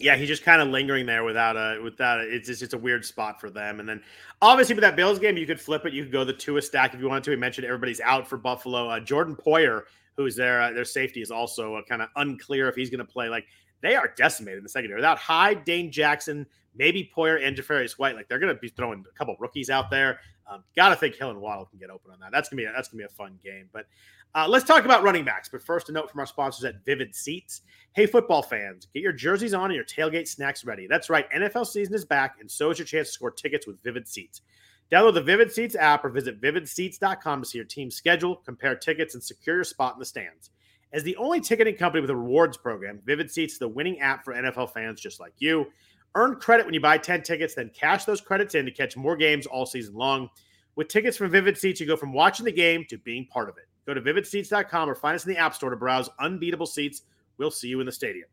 Yeah, he's just kind of lingering there without a without a, it's just it's a weird spot for them. And then obviously with that Bills game, you could flip it. You could go the Tua stack if you wanted to. We mentioned everybody's out for Buffalo. Uh, Jordan Poyer, who's their uh, their safety, is also uh, kind of unclear if he's going to play. Like they are decimated in the secondary without Hyde, Dane Jackson, maybe Poyer and Tre'Davious White. Like they're going to be throwing a couple rookies out there. Um, Got to think Hill and Waddle can get open on that. That's gonna be a, that's gonna be a fun game. But uh, let's talk about running backs. But first, a note from our sponsors at Vivid Seats. Hey, football fans, get your jerseys on and your tailgate snacks ready. That's right, NFL season is back, and so is your chance to score tickets with Vivid Seats. Download the Vivid Seats app or visit vividseats.com to see your team's schedule, compare tickets, and secure your spot in the stands. As the only ticketing company with a rewards program, Vivid Seats is the winning app for NFL fans just like you. Earn credit when you buy 10 tickets, then cash those credits in to catch more games all season long. With tickets from Vivid Seats, you go from watching the game to being part of it. Go to vividseats.com or find us in the App Store to browse unbeatable seats. We'll see you in the stadium.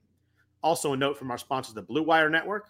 Also, a note from our sponsors, the Blue Wire Network.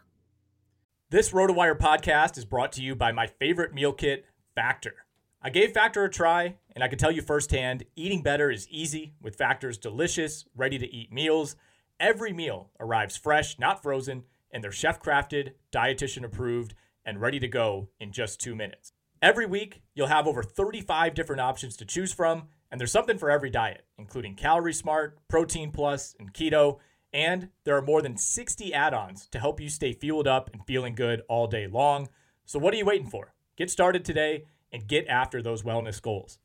This RotoWire podcast is brought to you by my favorite meal kit, Factor. I gave Factor a try, and I can tell you firsthand eating better is easy with Factor's delicious, ready to eat meals. Every meal arrives fresh, not frozen, and they're chef crafted, dietitian approved, and ready to go in just two minutes. Every week, you'll have over 35 different options to choose from, and there's something for every diet, including Calorie Smart, Protein Plus, and Keto. And there are more than 60 add ons to help you stay fueled up and feeling good all day long. So, what are you waiting for? Get started today and get after those wellness goals.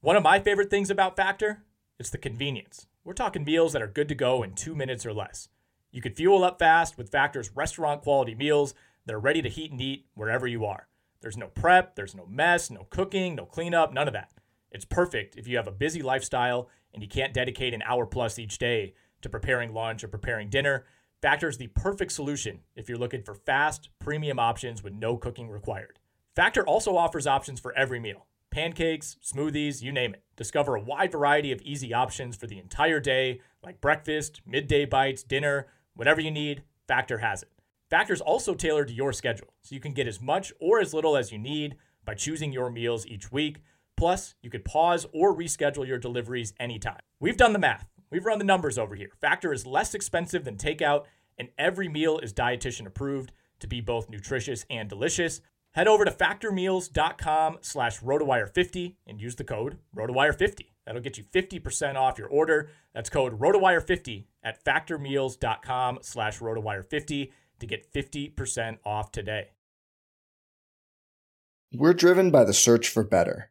One of my favorite things about Factor is the convenience. We're talking meals that are good to go in two minutes or less. You can fuel up fast with Factor's restaurant quality meals that are ready to heat and eat wherever you are. There's no prep, there's no mess, no cooking, no cleanup, none of that. It's perfect if you have a busy lifestyle and you can't dedicate an hour plus each day to preparing lunch or preparing dinner. Factor is the perfect solution if you're looking for fast, premium options with no cooking required. Factor also offers options for every meal pancakes, smoothies, you name it. Discover a wide variety of easy options for the entire day, like breakfast, midday bites, dinner, whatever you need, Factor has it. Factor is also tailored to your schedule, so you can get as much or as little as you need by choosing your meals each week. Plus, you could pause or reschedule your deliveries anytime. We've done the math. We've run the numbers over here. Factor is less expensive than takeout, and every meal is dietitian approved to be both nutritious and delicious. Head over to factormeals.com slash rotowire50 and use the code rotowire50. That'll get you 50% off your order. That's code rotowire50 at factormeals.com slash rotowire50 to get 50% off today. We're driven by the search for better.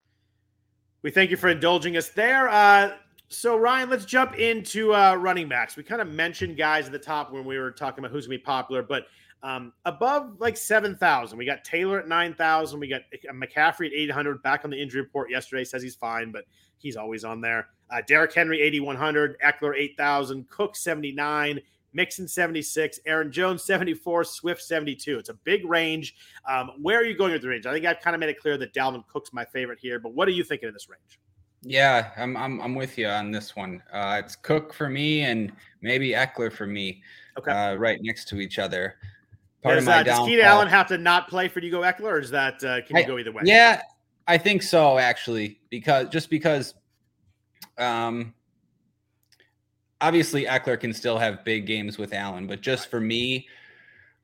We thank you for indulging us there. Uh, so, Ryan, let's jump into uh, running backs. We kind of mentioned guys at the top when we were talking about who's going to be popular, but um, above like 7,000, we got Taylor at 9,000. We got uh, McCaffrey at 800, back on the injury report yesterday, says he's fine, but he's always on there. Uh, Derrick Henry, 8,100, Ekeler, 8,000, Cook, 79, Mixon 76, Aaron Jones 74, Swift 72. It's a big range. Um, where are you going with the range? I think I've kind of made it clear that Dalvin Cook's my favorite here, but what are you thinking of this range? Yeah, I'm I'm, I'm with you on this one. Uh, it's Cook for me, and maybe Ekeler for me. Okay, uh, right next to each other. Part does, of my uh, does Allen have to not play for you go Ekeler, or is that uh, can you I, go either way? Yeah, I think so actually, because just because, um, obviously Ekeler can still have big games with Allen, but just for me,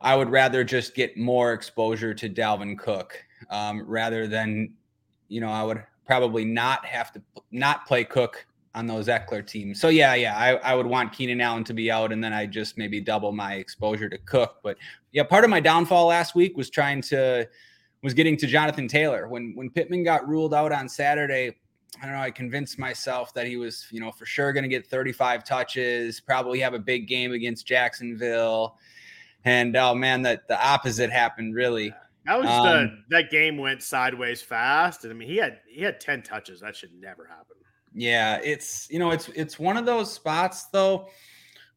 I would rather just get more exposure to Dalvin Cook um, rather than, you know, I would probably not have to not play Cook on those Ekeler teams. So yeah, yeah, I, I would want Keenan Allen to be out, and then I just maybe double my exposure to Cook. But yeah, part of my downfall last week was trying to was getting to Jonathan Taylor when when Pittman got ruled out on Saturday. I don't know. I convinced myself that he was, you know, for sure going to get 35 touches, probably have a big game against Jacksonville. And oh man, that the opposite happened really. That was um, the, that game went sideways fast. And I mean, he had he had 10 touches. That should never happen. Yeah, it's you know, it's it's one of those spots though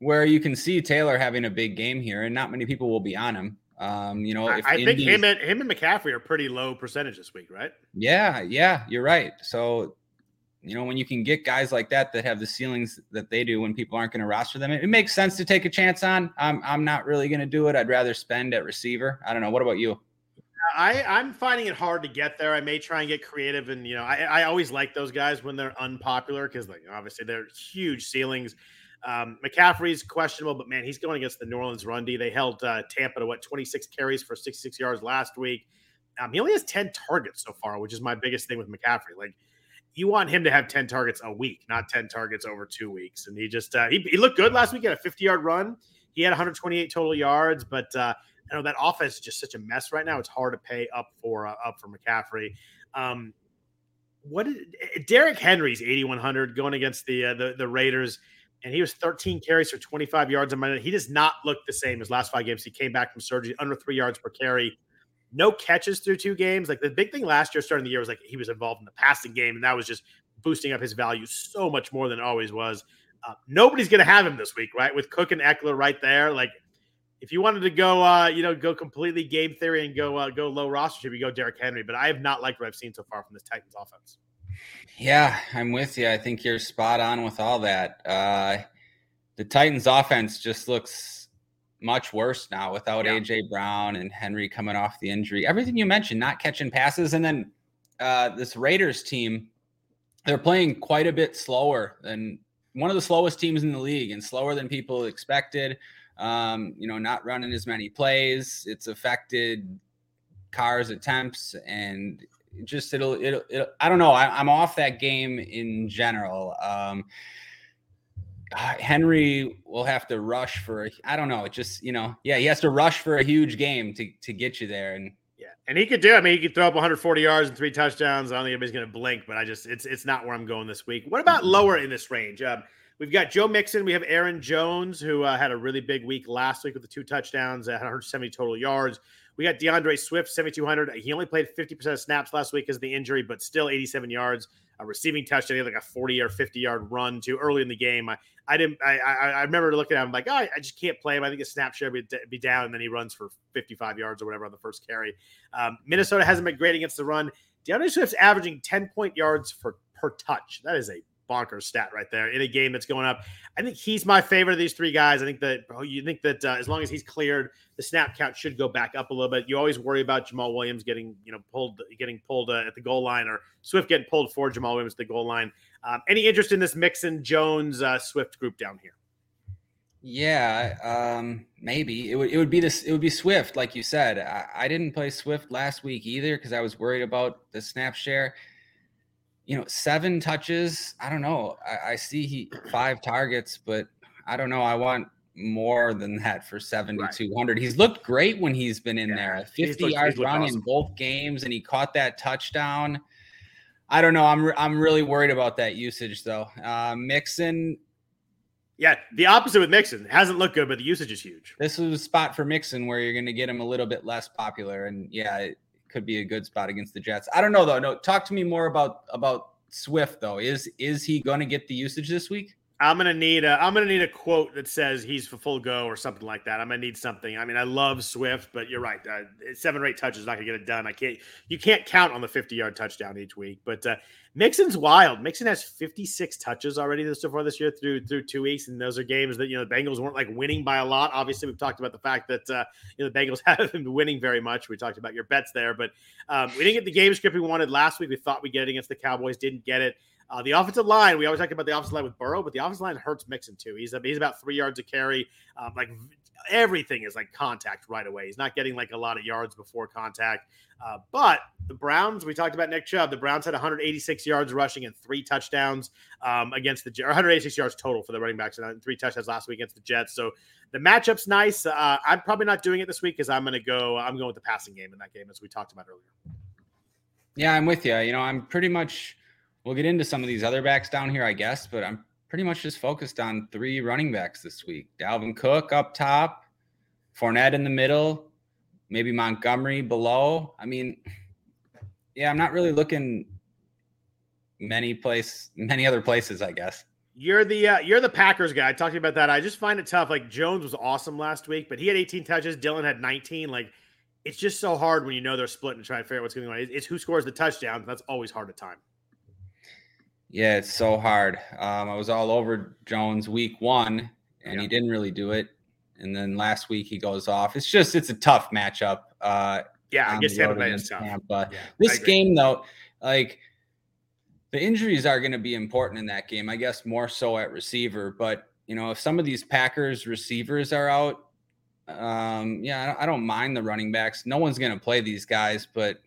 where you can see Taylor having a big game here, and not many people will be on him. Um, you know, I, I think him and him and McCaffrey are pretty low percentage this week, right? Yeah, yeah, you're right. So you know, when you can get guys like that that have the ceilings that they do when people aren't going to roster them, it, it, makes sense to take a chance on. I'm I'm not really going to do it. I'd rather spend at receiver. I don't know. What about you? I I'm finding it hard to get there. I may try and get creative, and you know, I I always like those guys when they're unpopular because like obviously they're huge ceilings. Um, McCaffrey's questionable, but man, he's going against the New Orleans run D. They held uh, Tampa to what 26 carries for 66 yards last week. Um, he only has 10 targets so far, which is my biggest thing with McCaffrey. Like you want him to have 10 targets a week, not 10 targets over two weeks. And he just, uh, he, he looked good last week. He had a 50 yard run. He had 128 total yards, but, uh, I know that offense is just such a mess right now. It's hard to pay up for, uh, up for McCaffrey. Um, what did Derrick Henry's 8100 going against the, uh, the, the Raiders and he was 13 carries for 25 yards a minute. He does not look the same as last five games. He came back from surgery under three yards per carry no catches through two games. Like the big thing last year, starting the year, was like he was involved in the passing game, and that was just boosting up his value so much more than it always was. Uh, nobody's going to have him this week, right? With Cook and Ekeler right there. Like, if you wanted to go, uh, you know, go completely game theory and go uh, go low roster, we go Derrick Henry? But I have not liked what I've seen so far from this Titans offense. Yeah, I'm with you. I think you're spot on with all that. Uh, the Titans offense just looks much worse now without yeah. AJ Brown and Henry coming off the injury. Everything you mentioned, not catching passes, and then uh, this Raiders team, they're playing quite a bit slower than one of the slowest teams in the league, and slower than people expected. Um, you know, not running as many plays. It's affected Carr's attempts, and just it'll it'll, it'll I don't know. I, am off that game in general. Um, uh, Henry will have to rush for I don't know, it just you know, yeah, he has to rush for a huge game to to get you there, and yeah, And he could do. I mean, he could throw up 140 yards and three touchdowns. I don't think anybody's going to blink, but I just it's it's not where I'm going this week. What about lower in this range? Um, we've got Joe Mixon. We have Aaron Jones, who uh, had a really big week last week with the two touchdowns, uh, 170 total yards. We got D'Andre Swift, 7,200. He only played 50% of snaps last week because of the injury, but still 87 yards, a receiving touchdown. He had like a 40 or 50 yard run too early in the game. I, I didn't, I, I, I remember looking at him like, oh, I just can't play him. I think his snap share would be down, and then he runs for 55 yards or whatever on the first carry. Um, Minnesota hasn't been great against the run. D'Andre Swift's averaging 10 point yards for per touch. That is a bonkers stat right there in a game that's going up. I think he's my favorite of these three guys. I think that oh, you think that uh, as long as he's cleared, the snap count should go back up a little bit. You always worry about Jamaal Williams getting you know pulled, getting pulled uh, at the goal line, or Swift getting pulled for Jamaal Williams at the goal line. Um, any interest in this Mixon Jones uh, Swift group down here? Yeah, um, maybe it would. It would be this. It would be Swift, like you said. I, I didn't play Swift last week either because I was worried about the snap share you know, seven touches. I don't know. I, I, see he five targets, but I don't know. I want more than that for 7,200. Right. He's looked great when he's been in yeah. there. 50 looked, yards run awesome. in both games, and he caught that touchdown. I don't know. I'm re- I'm really worried about that usage though. Uh, Mixon. Yeah, the opposite with Mixon. It hasn't looked good, but the usage is huge. This is a spot for Mixon where you're going to get him a little bit less popular, and yeah, could be a good spot against the Jets. I don't know though. No, talk to me more about about Swift though. Is is he going to get the usage this week? I'm gonna need a I'm gonna need a quote that says he's for full go or something like that. I'm gonna need something. I mean, I love Swift, but you're right. Uh, seven or eight touches not gonna get it done. I can't. You can't count on the 50 yard touchdown each week. But uh, Mixon's wild. Mixon has 56 touches already so far this year through through two weeks, and those are games that you know the Bengals weren't like winning by a lot. Obviously, we've talked about the fact that uh, you know the Bengals haven't been winning very much. We talked about your bets there, but um, we didn't get the game script we wanted last week. We thought we'd get it against the Cowboys, didn't get it. Uh, the offensive line, we always talk about the offensive line with Burrow, but the offensive line hurts Mixon too. He's he's about three yards a carry. Um, like everything is like contact right away. He's not getting like a lot of yards before contact. Uh, but the Browns, we talked about Nick Chubb. The Browns had 186 yards rushing and three touchdowns um, against the or 186 yards total for the running backs and three touchdowns last week against the Jets. So the matchup's nice. Uh, I'm probably not doing it this week because I'm going to go. I'm going with the passing game in that game as we talked about earlier. Yeah, I'm with you. You know, I'm pretty much We'll get into some of these other backs down here, I guess, but I'm pretty much just focused on three running backs this week. Dalvin Cook up top, Fournette in the middle, maybe Montgomery below. I mean, yeah, I'm not really looking many place many other places, I guess. You're the uh, you're the Packers guy. Talked about that. I just find it tough. Like Jones was awesome last week, but he had 18 touches. Dillon had 19. Like it's just so hard when you know they're split and trying to figure out what's going on. It's who scores the touchdown. That's always hard to time. Yeah, it's so hard. Um, I was all over Jones week one, and yeah. he didn't really do it. And then last week he goes off. It's just it's a tough matchup. Uh, yeah, I guess Tampa Bay is tough. Tampa. Yeah, this game though, like the injuries are going to be important in that game. I guess more so at receiver. But you know, if some of these Packers receivers are out, um, yeah, I don't mind the running backs. No one's going to play these guys, but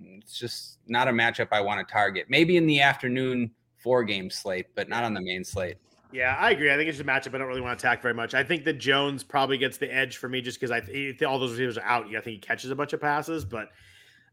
it's just not a matchup I want to target. Maybe in the afternoon four game slate, but not on the main slate. Yeah, I agree. I think it's a matchup I don't really want to attack very much. I think that Jones probably gets the edge for me just because I think all those receivers are out. I think he catches a bunch of passes, but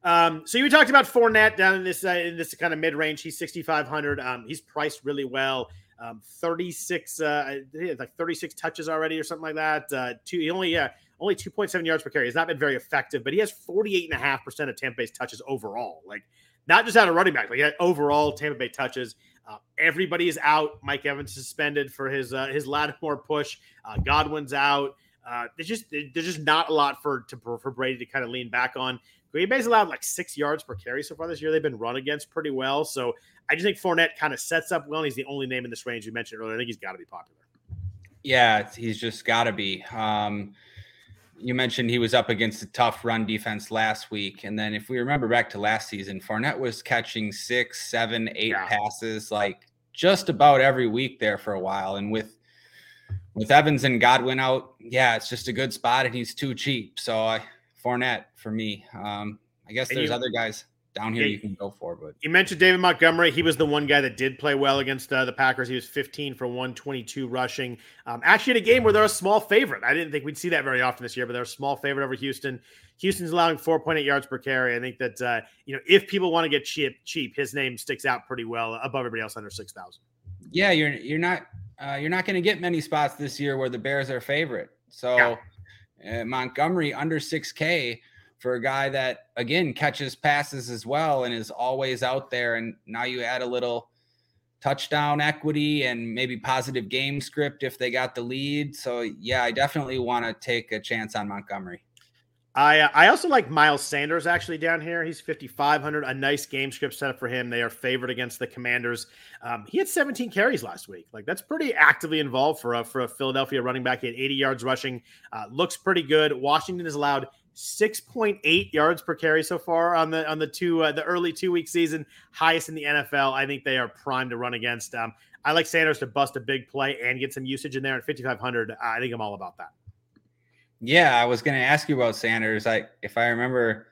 um, so you talked about Fournette down in this uh, in this kind of mid range. He's sixty five hundred. Um, he's priced really well. Um, thirty six, uh, like thirty six touches already or something like that. Uh, two, he only yeah only two point seven yards per carry. He's not been very effective, but he has forty eight and a half percent of Tampa Bay's touches overall. Like not just out of running back, like overall Tampa Bay touches. Uh, everybody is out. Mike Evans suspended for his uh, his Lattimore push. Uh, Godwin's out. Uh, there's just there's just not a lot for to, for Brady to kind of lean back on. Green Bay's allowed like six yards per carry so far this year. They've been run against pretty well. So I just think Fournette kind of sets up well. And he's the only name in this range you mentioned earlier. I think he's got to be popular. Yeah, he's just got to be. Um, you mentioned he was up against a tough run defense last week. And then if we remember back to last season, Fournette was catching six, seven, eight yeah. passes like just about every week there for a while. And with with Evans and Godwin out, yeah, it's just a good spot and he's too cheap. So I Fournette for me. Um, I guess and there's you, other guys. Down here yeah, you can go for. But you mentioned David Montgomery. He was the one guy that did play well against uh, the Packers. He was 15 for 122 rushing. Um, actually, in a game where they're a small favorite. I didn't think we'd see that very often this year, but they're a small favorite over Houston. Houston's allowing 4.8 yards per carry. I think that uh, you know if people want to get cheap, cheap, his name sticks out pretty well above everybody else under 6,000. Yeah, you're you're not uh, you're not going to get many spots this year where the Bears are favorite. So yeah. uh, Montgomery under 6K for a guy that again catches passes as well and is always out there. And now you add a little touchdown equity and maybe positive game script if they got the lead. So yeah, I definitely want to take a chance on Montgomery. I uh, I also like Miles Sanders actually down here. He's 5500, a nice game script set up for him. They are favored against the Commanders. Um, he had 17 carries last week. Like that's pretty actively involved for a for a Philadelphia running back. He had 80 yards rushing. Uh, looks pretty good. Washington is allowed 6.8 yards per carry so far on the on the two uh, the early two week season, highest in the NFL. I think they are primed to run against. Um, I like Sanders to bust a big play and get some usage in there at 5500. I think I'm all about that. Yeah, I was going to ask you about Sanders. I if I remember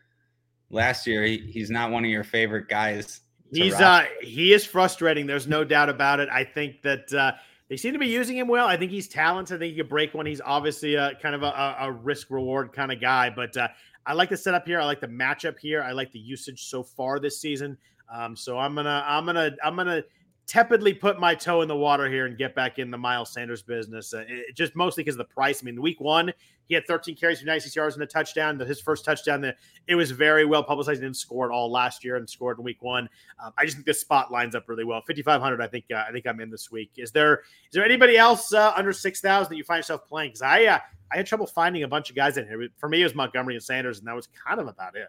last year, he, he's not one of your favorite guys. He's uh he is frustrating. There's no doubt about it. I think that uh, they seem to be using him well. I think he's talented. I think he could break one. He's obviously a kind of a, a risk reward kind of guy. But uh, I like the setup here. I like the matchup here. I like the usage so far this season. Um, so I'm gonna I'm gonna I'm gonna tepidly put my toe in the water here and get back in the Miles Sanders business. Uh, it, just mostly because of the price. I mean, week one, he had 13 carries for 96 yards and a touchdown. His first touchdown, the, it was very well publicized. He didn't score it all last year and scored in week one. Um, I just think this spot lines up really well. 5,500. I think uh, I think I'm in this week. Is there is there anybody else uh, under 6,000 that you find yourself playing? Because I uh, I had trouble finding a bunch of guys in here. For me, it was Montgomery and Sanders, and that was kind of about it.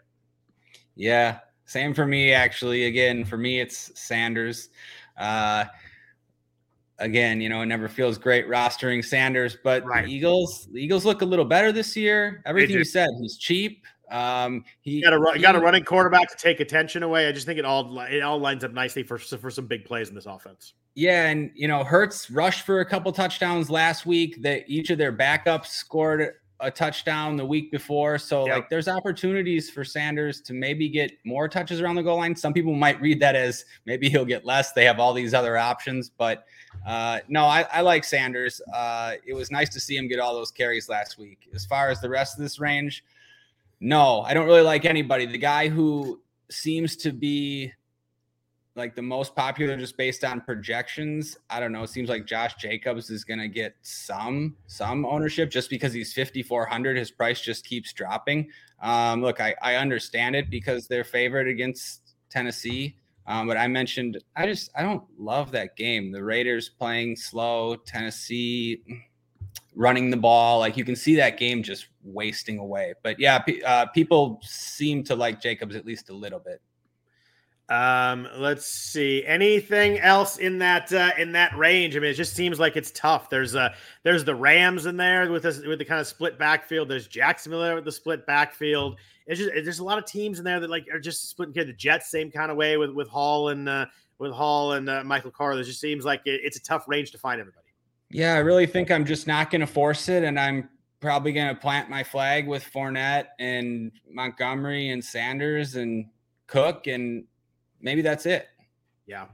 Yeah, same for me. Actually, again, for me, it's Sanders. Uh, again, you know, it never feels great rostering Sanders, but right. the Eagles, the Eagles look a little better this year. Everything you said, he's cheap. Um, he got a run, got a running quarterback to take attention away. I just think it all it all lines up nicely for for some big plays in this offense. Yeah, and you know, Hurts rushed for a couple touchdowns last week. That each of their backups scored a touchdown the week before. So yep. like there's opportunities for Sanders to maybe get more touches around the goal line. Some people might read that as maybe he'll get less. They have all these other options, but uh, no, I, I, like Sanders. Uh, it was nice to see him get all those carries last week. As far as the rest of this range, no, I don't really like anybody. The guy who seems to be like the most popular just based on projections. I don't know. It seems like Josh Jacobs is going to get some some ownership just because he's 5400 his price just keeps dropping. Um, look, I, I understand it because they're favored against Tennessee. Um, but I mentioned I just I don't love that game. The Raiders playing slow, Tennessee running the ball. Like you can see that game just wasting away. But yeah, uh, people seem to like Jacobs at least a little bit. Um, let's see. Anything else in that uh, in that range? I mean, it just seems like it's tough. There's uh there's the Rams in there with this with the kind of split backfield. There's Jacksonville with the split backfield. It's just there's a lot of teams in there that like are just splitting. The Jets, same kind of way with with Hall and uh, with Hall and uh, Michael Carter. It just seems like it, it's a tough range to find everybody. Yeah, I really think I'm just not going to force it, and I'm probably going to plant my flag with Fournette and Montgomery and Sanders and Cook and maybe that's it. Yeah.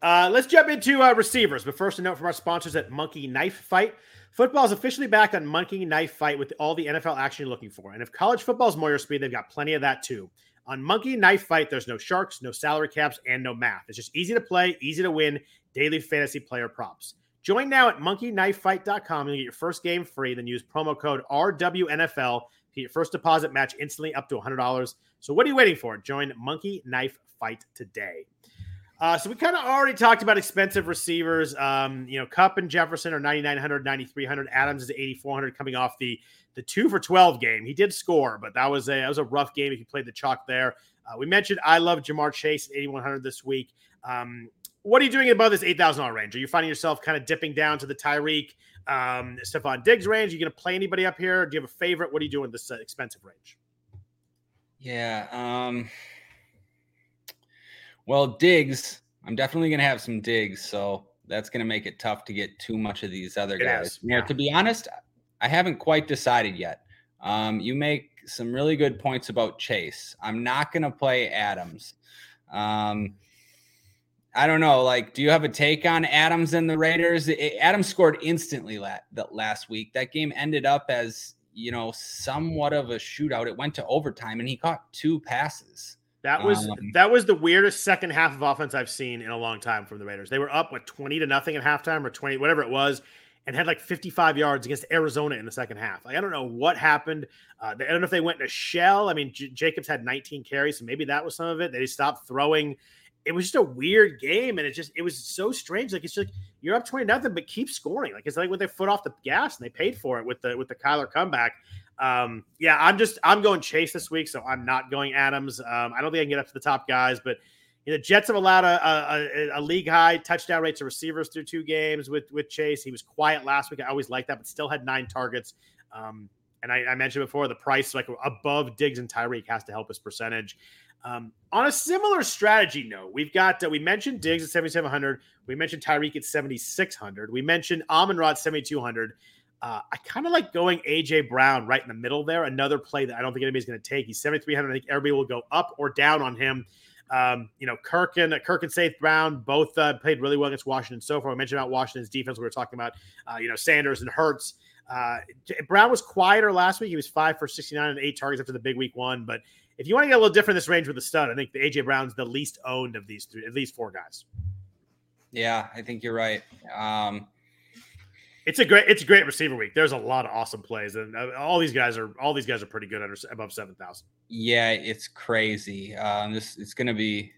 Uh, let's jump into uh, receivers. But first, a note from our sponsors at Monkey Knife Fight. Football is officially back on Monkey Knife Fight with all the NFL action you're looking for. And if college football is more your speed, they've got plenty of that too. On Monkey Knife Fight, there's no sharks, no salary caps, and no math. It's just easy to play, easy to win, daily fantasy player props. Join now at monkeyknifefight.com and get your first game free. Then use promo code RWNFL to get your first deposit match instantly up to $100. So what are you waiting for? Join Monkey Knife Fight today. Uh, so we kind of already talked about expensive receivers. Um, you know, Kupp and Jefferson are 9,900, 9,300. Adams is 8,400 coming off the the two for 12 game. He did score, but that was a that was a rough game if you played the chalk there. Uh, we mentioned I love Ja'Marr Chase 8,100 this week. Um, what are you doing above this $8,000 range? Are you finding yourself kind of dipping down to the Tyreek, um, Stefon Diggs range? Are you going to play anybody up here? Do you have a favorite? What are you doing this uh, expensive range? Yeah. Um, well, Diggs. I'm definitely going to have some Diggs, So that's going to make it tough to get too much of these other guys. You know, to be honest, I haven't quite decided yet. Um, you make some really good points about Chase. I'm not going to play Adams. Um, I don't know. Like, do you have a take on Adams and the Raiders? It, Adams scored instantly la- last week. That game ended up as you know somewhat of a shootout. It went to overtime, and he caught two passes. That was um, that was the weirdest second half of offense I've seen in a long time from the Raiders. They were up what twenty to nothing at halftime or twenty, whatever it was, and had like fifty five yards against Arizona in the second half. Like I don't know what happened. Uh, I don't know if they went in a shell. I mean, J- Jacobs had nineteen carries, so maybe that was some of it. They stopped throwing it was just a weird game, and it just it was so strange. Like it's like you're up twenty nothing, but keep scoring. Like it's like with their foot off the gas, and they paid for it with the with the Kyler comeback. Um, yeah, I'm just I'm going Chase this week, so I'm not going Adams. Um, I don't think I can get up to the top guys, but you know, Jets have allowed a, a, a, league high touchdown rate to receivers through two games with with Chase. He was quiet last week. I always like that, but still had nine targets. Um, and I, I, mentioned before the price like above Diggs and Tyreek has to help his percentage. Um, on a similar strategy note, we've got uh, we mentioned Diggs at 7,700. We mentioned Tyreek at 7,600. We mentioned Amon Ra 7,200. Uh, I kind of like going AJ Brown right in the middle there. Another play that I don't think anybody's going to take. He's 7,300. I think everybody will go up or down on him. Um, you know, Kirk and Kirk and St. Brown both uh, played really well against Washington so far. I mentioned about Washington's defense. We were talking about, uh, you know, Sanders and Hurts. Uh, Brown was quieter last week. He was five for 69 and eight targets after the big week one, but if you want to get a little different this range with the stud, I think the AJ Brown's the least owned of these three, at least four guys. Yeah, I think you're right. Um, it's a great it's a great receiver week. There's a lot of awesome plays, and uh, all these guys are all these guys are pretty good under above seven thousand. Yeah, it's crazy. Um, this it's going to be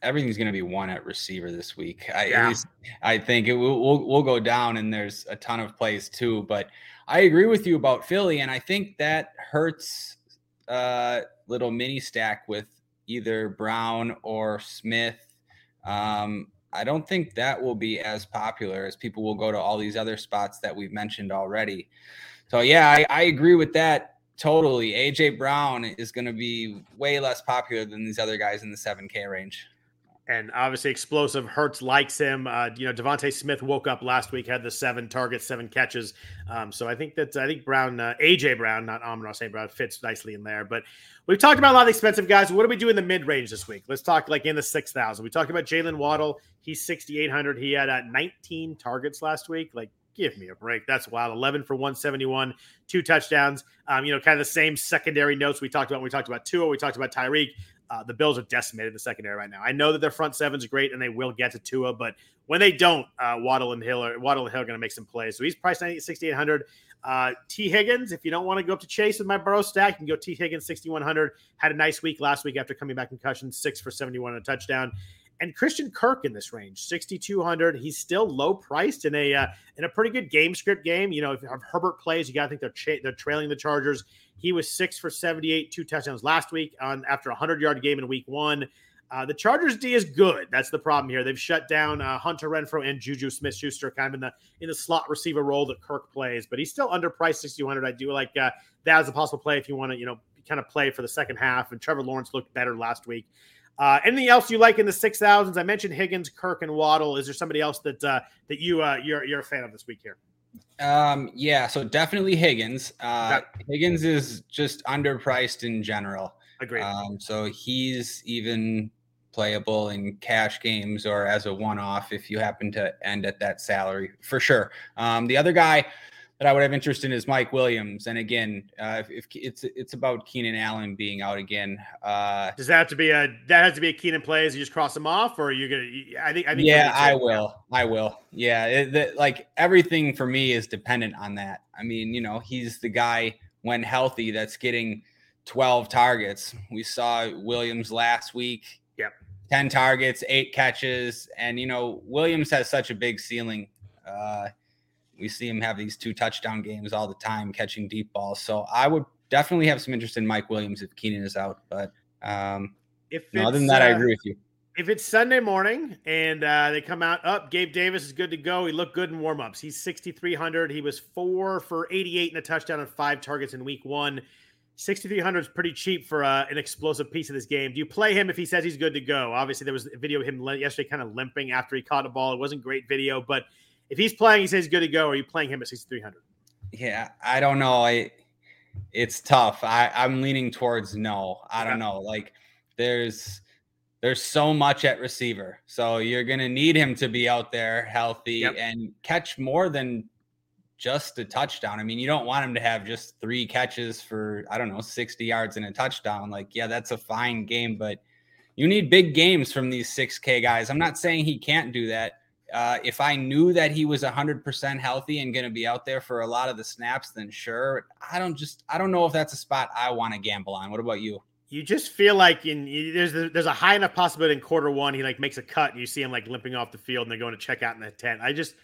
everything's going to be one at receiver this week. I yeah. I think it will we'll, we'll go down, and there's a ton of plays too. But I agree with you about Philly, and I think that Hurts uh, little mini stack with either Brown or Smith. Um, I don't think that will be as popular as people will go to all these other spots that we've mentioned already. So yeah, I, I agree with that totally. AJ Brown is going to be way less popular than these other guys in the 7K range and obviously explosive. Hurts likes him. Uh, you know, DeVonta Smith woke up last week, had the seven targets, seven catches. Um, so I think that I think Brown, uh, AJ Brown, not Amon St. Brown, fits nicely in there. But we've talked about a lot of expensive guys. What do we do in the mid range this week? Let's talk like in the six thousand. We talked about Jaylen Waddle. He's sixty eight hundred. He had uh, nineteen targets last week. Like give me a break. That's wild. 11 for 171, two touchdowns. Um, you know, kind of the same secondary notes we talked about. we talked about Tua, we talked about Tyreek. Uh, the Bills are decimated in the secondary right now. I know that their front seven's great and they will get to Tua, but when they don't, uh, Waddle and Hill are Waddle and Hill going to make some plays. So he's priced at 6,800. Uh, Tee Higgins, if you don't want to go up to Chase with my Burrow stack, you can go Tee Higgins 6,100. Had a nice week last week after coming back concussion, six for 71 and a touchdown. And Christian Kirk in this range, 6,200. He's still low priced in a uh, in a pretty good game script game. You know, if, if Herbert plays, you got to think they're cha- they're trailing the Chargers. He was six for 78, two touchdowns last week on after a 100 yard game in week one. Uh, the Chargers D is good. That's the problem here. They've shut down uh, Hunter Renfrow and Juju Smith Schuster kind of in the in the slot receiver role that Kirk plays, but he's still underpriced 6,200. I do like uh, that as a possible play if you want to, you know, kind of play for the second half. And Trevor Lawrence looked better last week. Uh, anything else you like in the six thousands? I mentioned Higgins, Kirk, and Waddle. Is there somebody else that uh, that you uh, you're you're a fan of this week here? Um, yeah, so definitely Higgins. Uh, Higgins is just underpriced in general. Agreed. Um, so he's even playable in cash games or as a one-off if you happen to end at that salary for sure. Um, the other guy that I would have interest in is Mike Williams. And again, uh, if, if, it's it's about Keenan Allen being out again. Uh, Does that have to be a that has to be a Keenan play? As you just cross him off, or are you gonna? I think I think. Yeah, I will. I will. Yeah, it, the, like everything for me is dependent on that. I mean, you know, he's the guy when healthy that's getting 12 targets. We saw Williams last week. Yep. 10 targets, eight catches, and you know Williams has such a big ceiling. Uh, we see him have these two touchdown games all the time, catching deep balls. So I would definitely have some interest in Mike Williams if Keenan is out. But um, if no, other than that, uh, I agree with you. If it's Sunday morning and uh, they come out up, Gabe Davis is good to go. He looked good in warmups. He's 6,300. He was four for 88 and a touchdown and five targets in week one. 6,300 is pretty cheap for uh, an explosive piece of this game. Do you play him if he says he's good to go? Obviously, there was a video of him yesterday kind of limping after he caught a ball. It wasn't great video, but – if he's playing, he says good to go. Are you playing him at 6,300? Yeah, I don't know. I it's tough. I, I'm leaning towards no. I don't know. Like there's there's so much at receiver. So you're gonna need him to be out there healthy yep. and catch more than just a touchdown. I mean, you don't want him to have just three catches for, I don't know, 60 yards and a touchdown. Like, yeah, that's a fine game, but you need big games from these 6K guys. I'm not saying he can't do that. Uh, if I knew that he was 100% healthy and going to be out there for a lot of the snaps, then sure. I don't just, I don't know if that's a spot I want to gamble on. What about you? You just feel like in there's there's a high enough possibility in quarter one he like makes a cut and you see him like limping off the field and they're going to check out in the tent. I just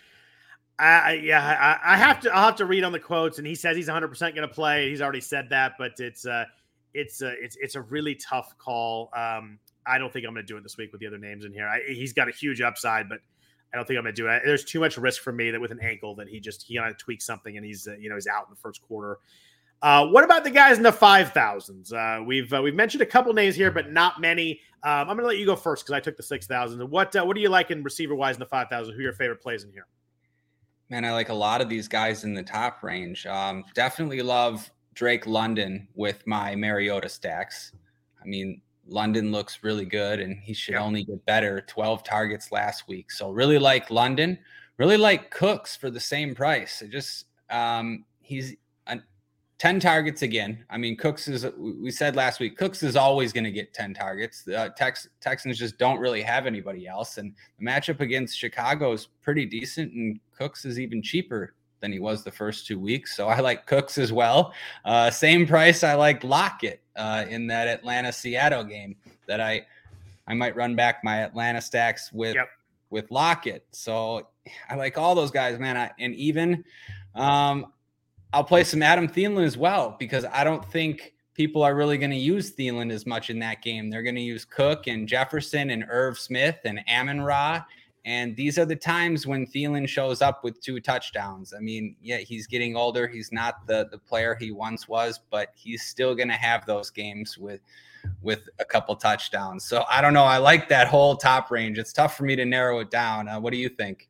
I, yeah, I, I, have to. I'll have to read on the quotes, and he says he's 100 percent going to play. He's already said that, but it's uh, it's uh, it's it's a really tough call. Um, I don't think I'm going to do it this week with the other names in here. I, he's got a huge upside, but I don't think I'm going to do it. There's too much risk for me that with an ankle that he just he going to tweak something and he's uh, you know he's out in the first quarter. Uh, what about the guys in the five thousands? Uh, we've uh, we've mentioned a couple names here, but not many. Um, I'm going to let you go first because I took the six thousand. What uh, what do you like in receiver wise in the five thousand? Who are your favorite plays in here? Man, I like a lot of these guys in the top range. Um, definitely love Drake London with my Mariota stacks. I mean, London looks really good and he should only get better. 12 targets last week. So really like London, really like Cooks for the same price. It just um, he's 10 targets again. I mean, Cooks is, we said last week, Cooks is always going to get 10 targets. The uh, Tex, Texans just don't really have anybody else. And the matchup against Chicago is pretty decent, and Cooks is even cheaper than he was the first two weeks. So I like Cooks as well. Uh, same price, I like Lockett uh, in that Atlanta Seattle game that I, I might run back my Atlanta stacks with. Yep. With Lockett, so I like all those guys, man. I, and even um, I'll play some Adam Thielen as well because I don't think people are really going to use Thielen as much in that game. They're going to use Cook and Jefferson and Irv Smith and Amon Ra. And these are the times when Thielen shows up with two touchdowns. I mean, yeah, he's getting older. He's not the the player he once was, but he's still going to have those games with with a couple touchdowns. So I don't know. I like that whole top range. It's tough for me to narrow it down. Uh, what do you think?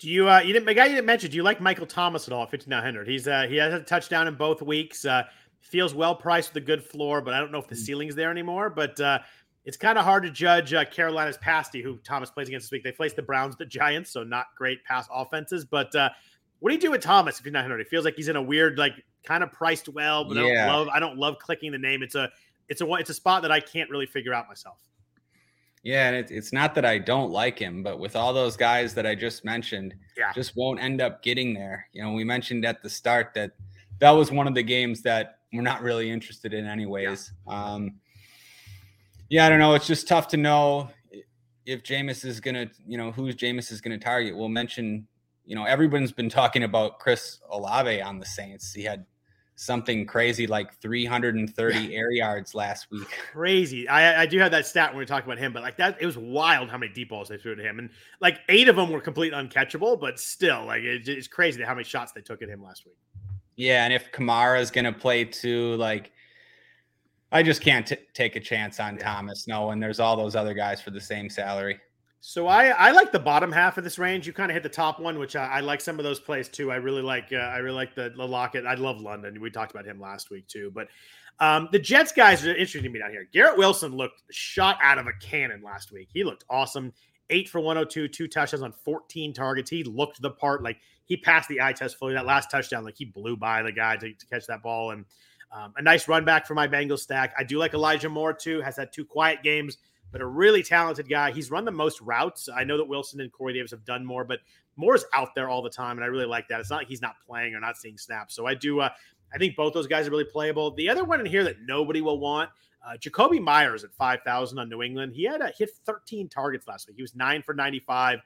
Do you uh you didn't the guy you didn't mention, do you like Michael Thomas at all at 5900? He's uh he has a touchdown in both weeks. Uh feels well priced with a good floor, but I don't know if the mm. ceiling's there anymore. But uh it's kind of hard to judge uh, Carolina's pass D, who Thomas plays against this week. They face the Browns, the Giants, so not great pass offenses. But uh, what do you do with Thomas if you're 900? It feels like he's in a weird, like, kind of priced well, but yeah. I don't love. I don't love clicking the name. It's a, it's a, it's a spot that I can't really figure out myself. Yeah, and it, it's not that I don't like him, but with all those guys that I just mentioned, yeah. just won't end up getting there. You know, we mentioned at the start that that was one of the games that we're not really interested in, anyways. Yeah, um, yeah I don't know. It's just tough to know if Jameis is gonna, you know, who's Jameis is gonna target. We'll mention, you know, everyone's been talking about Chris Olave on the Saints. He had something crazy like 330 air yards last week. Crazy. I, I do have that stat when we talk about him, but like that, it was wild how many deep balls they threw to him, and like eight of them were complete uncatchable. But still, like it, it's crazy how many shots they took at him last week. Yeah, and if Kamara is going to play too, like I just can't t- take a chance on yeah. Thomas. No, and there's all those other guys for the same salary. So I I like the bottom half of this range. You kind of hit the top one, which I, I, like some of those plays too. I really like uh, I really like the, the Lockett. I love London. We talked about him last week too. But um, the Jets guys are interesting to me down here. Garrett Wilson looked shot out of a cannon last week. He looked awesome. Eight for 102, two touchdowns on 14 targets. He looked the part. Like he passed the eye test fully. That last touchdown, like he blew by the guy to, to catch that ball. And um, a nice run back for my Bengals stack. I do like Elijah Moore too. Has had two quiet games but a really talented guy. He's run the most routes. I know that Wilson and Corey Davis have done more, but Moore's out there all the time, and I really like that. It's not like he's not playing or not seeing snaps. So I do. Uh, I think both those guys are really playable. The other one in here that nobody will want, uh, Jakobi Meyers at five thousand on New England. He had a hit thirteen targets last week. He was nine for ninety five.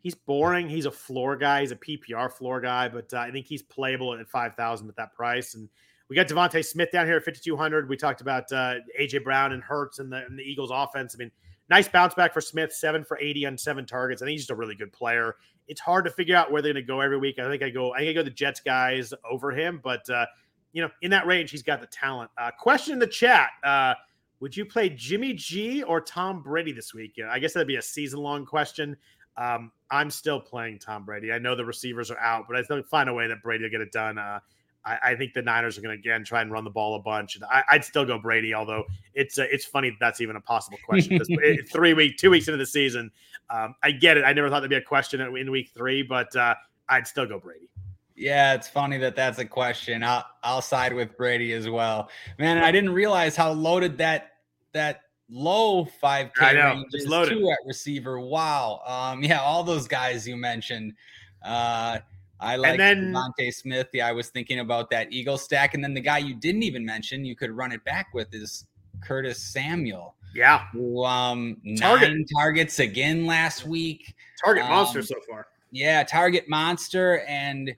He's boring. He's a floor guy. He's a PPR floor guy, but uh, I think he's playable at five thousand at that price. And we got DeVonta Smith down here at 5,200. We talked about uh, AJ Brown and Hurts and the, and the Eagles offense. I mean, nice bounce back for Smith, seven for 80 on seven targets. I think he's just a really good player. It's hard to figure out where they're going to go every week. I think I go, I think I go the Jets guys over him, but uh, you know, in that range, he's got the talent. Uh, question in the chat: uh, Would you play Jimmy G or Tom Brady this week? I guess that'd be a season long question. Um, I'm still playing Tom Brady. I know the receivers are out, but I still find a way that Brady will get it done. Uh, I, I think the Niners are going to again try and run the ball a bunch. And I, would still go Brady, although it's uh, it's funny that that's even a possible question. three week, two weeks into the season, um, I get it. I never thought there'd be a question in week three, but uh, I'd still go Brady. Yeah, it's funny that that's a question. I'll I'll side with Brady as well. Man, I didn't realize how loaded that that low 5K range is loaded. too at receiver. Wow. Um, yeah, all those guys you mentioned. Uh, I like DeVonta Smith. Yeah, I was thinking about that Eagle stack, and then the guy you didn't even mention, you could run it back with is Curtis Samuel. Yeah, who, um, Target. nine targets again last week. Target um, monster so far. Yeah, target monster, and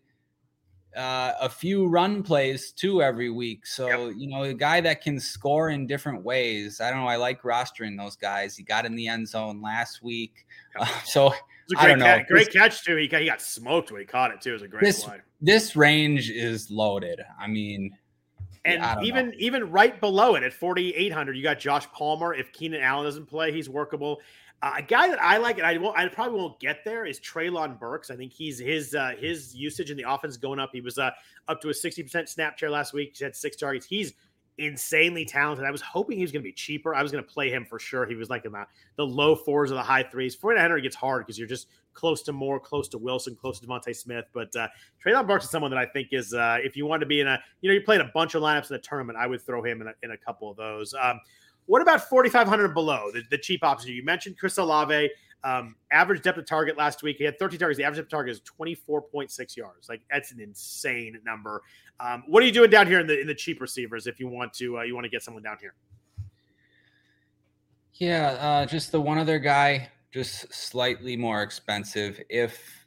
uh, a few run plays too every week. So, yep. you know, a guy that can score in different ways. I don't know. I like rostering those guys. He got in the end zone last week. Yep. Uh, so, I don't know. Catch, great catch, too. He got, he got smoked when he caught it, too. It was a great this, play. This range is loaded. I mean, and even know. even right below it at 4,800, you got Josh Palmer. If Keenan Allen doesn't play, he's workable. Uh, a guy that I like, and I won't, I probably won't get there, is Treylon Burks. I think he's his uh, his usage in the offense going up. He was uh, up to a sixty percent snap share last week. He had six targets. He's insanely talented. I was hoping he was going to be cheaper. I was going to play him for sure. He was like in the, the low fours or the high threes. 4900 gets hard because you're just close to more, close to Wilson, close to DeVonta Smith. But uh, Treylon Burks is someone that I think is, uh, if you want to be in a, you know, you played a bunch of lineups in the tournament, I would throw him in a, in a couple of those. Um, what about 4,500 below, the, the cheap option? You mentioned Chris Olave. Um, average depth of target last week, he had 13 targets. The average depth of target is 24.6 yards. Like that's an insane number. Um, what are you doing down here in the in the cheap receivers if you want to uh, you want to get someone down here? Yeah, uh, just the one other guy, just slightly more expensive. If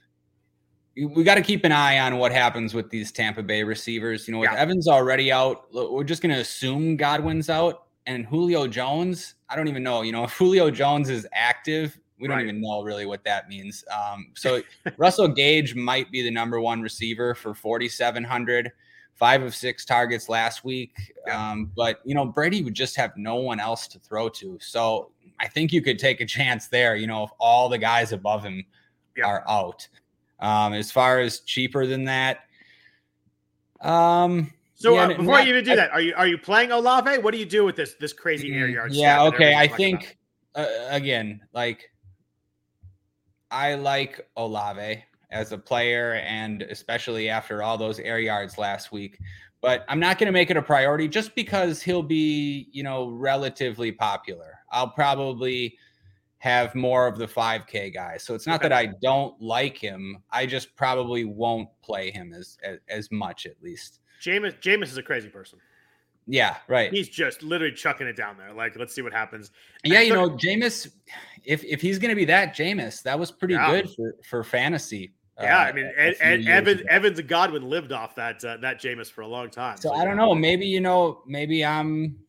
we got to keep an eye on what happens with these Tampa Bay receivers. You know, with yeah. Evans already out, we're just going to assume Godwin's out and Julio Jones, I don't even know. You know, if Julio Jones is active, we don't even know really what that means. Um, so Russell Gage might be the number one receiver for 4,700, five of six targets last week. Yeah. Um, but, you know, Brady would just have no one else to throw to. So I think you could take a chance there, you know, if all the guys above him yeah. are out. Um, as far as cheaper than that, um, so yeah, uh, before not, you even do I, that, are you are you playing Olave? What do you do with this this crazy air yard? Yeah, okay. I think uh, again, like I like Olave as a player, and especially after all those air yards last week. But I'm not going to make it a priority just because he'll be, you know, relatively popular. I'll probably have more of the 5K guys. So it's not okay. that I don't like him. I just probably won't play him as as, as much, at least. Jameis Jameis is a crazy person. Yeah, right. He's just literally chucking it down there. Like, let's see what happens. Yeah, you know, Jameis, if if he's gonna be that Jameis, that was pretty yeah. good for for fantasy. Yeah, uh, I mean, and, and Evans, Evans and Godwin lived off that uh, that Jameis for a long time. So, so I don't know. Maybe you know, maybe I'm,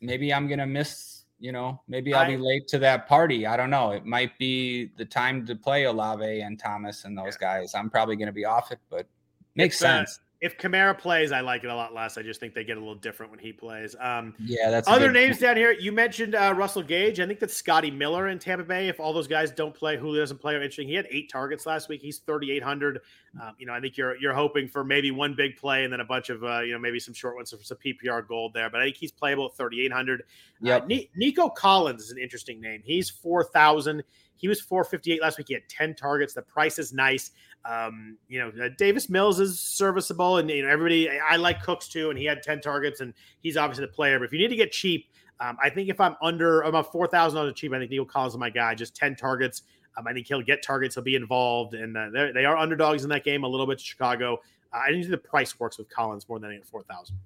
maybe I'm gonna miss. You know, maybe I'll I, be late to that party. I don't know. It might be the time to play Olave and Thomas and those yeah. guys. I'm probably gonna be off it, but makes uh, sense if Kamara plays, I like it a lot less. I just think they get a little different when he plays. Um, yeah, that's other names point. down here. You mentioned uh, Russell Gage. I think that's Scotty Miller in Tampa Bay. If all those guys don't play, Julio doesn't play, are interesting. He had eight targets last week. He's thirty eight hundred. Um, you know, I think you're you're hoping for maybe one big play and then a bunch of uh, you know maybe some short ones for some PPR gold there. But I think he's playable at thirty eight hundred. Yeah, uh, Nico Collins is an interesting name. He's four thousand. He was 458 last week. He had 10 targets. The price is nice. Um, you know, uh, Davis Mills is serviceable, and you know everybody. I like Cooks too, and he had 10 targets, and he's obviously the player. But if you need to get cheap, um, I think if I'm under about four thousand dollars cheap, I think Nico Collins is my guy. Just 10 targets. Um, I think he'll get targets. He'll be involved, and uh, they are underdogs in that game a little bit to Chicago. Uh, I think the price works with Collins more than at four thousand.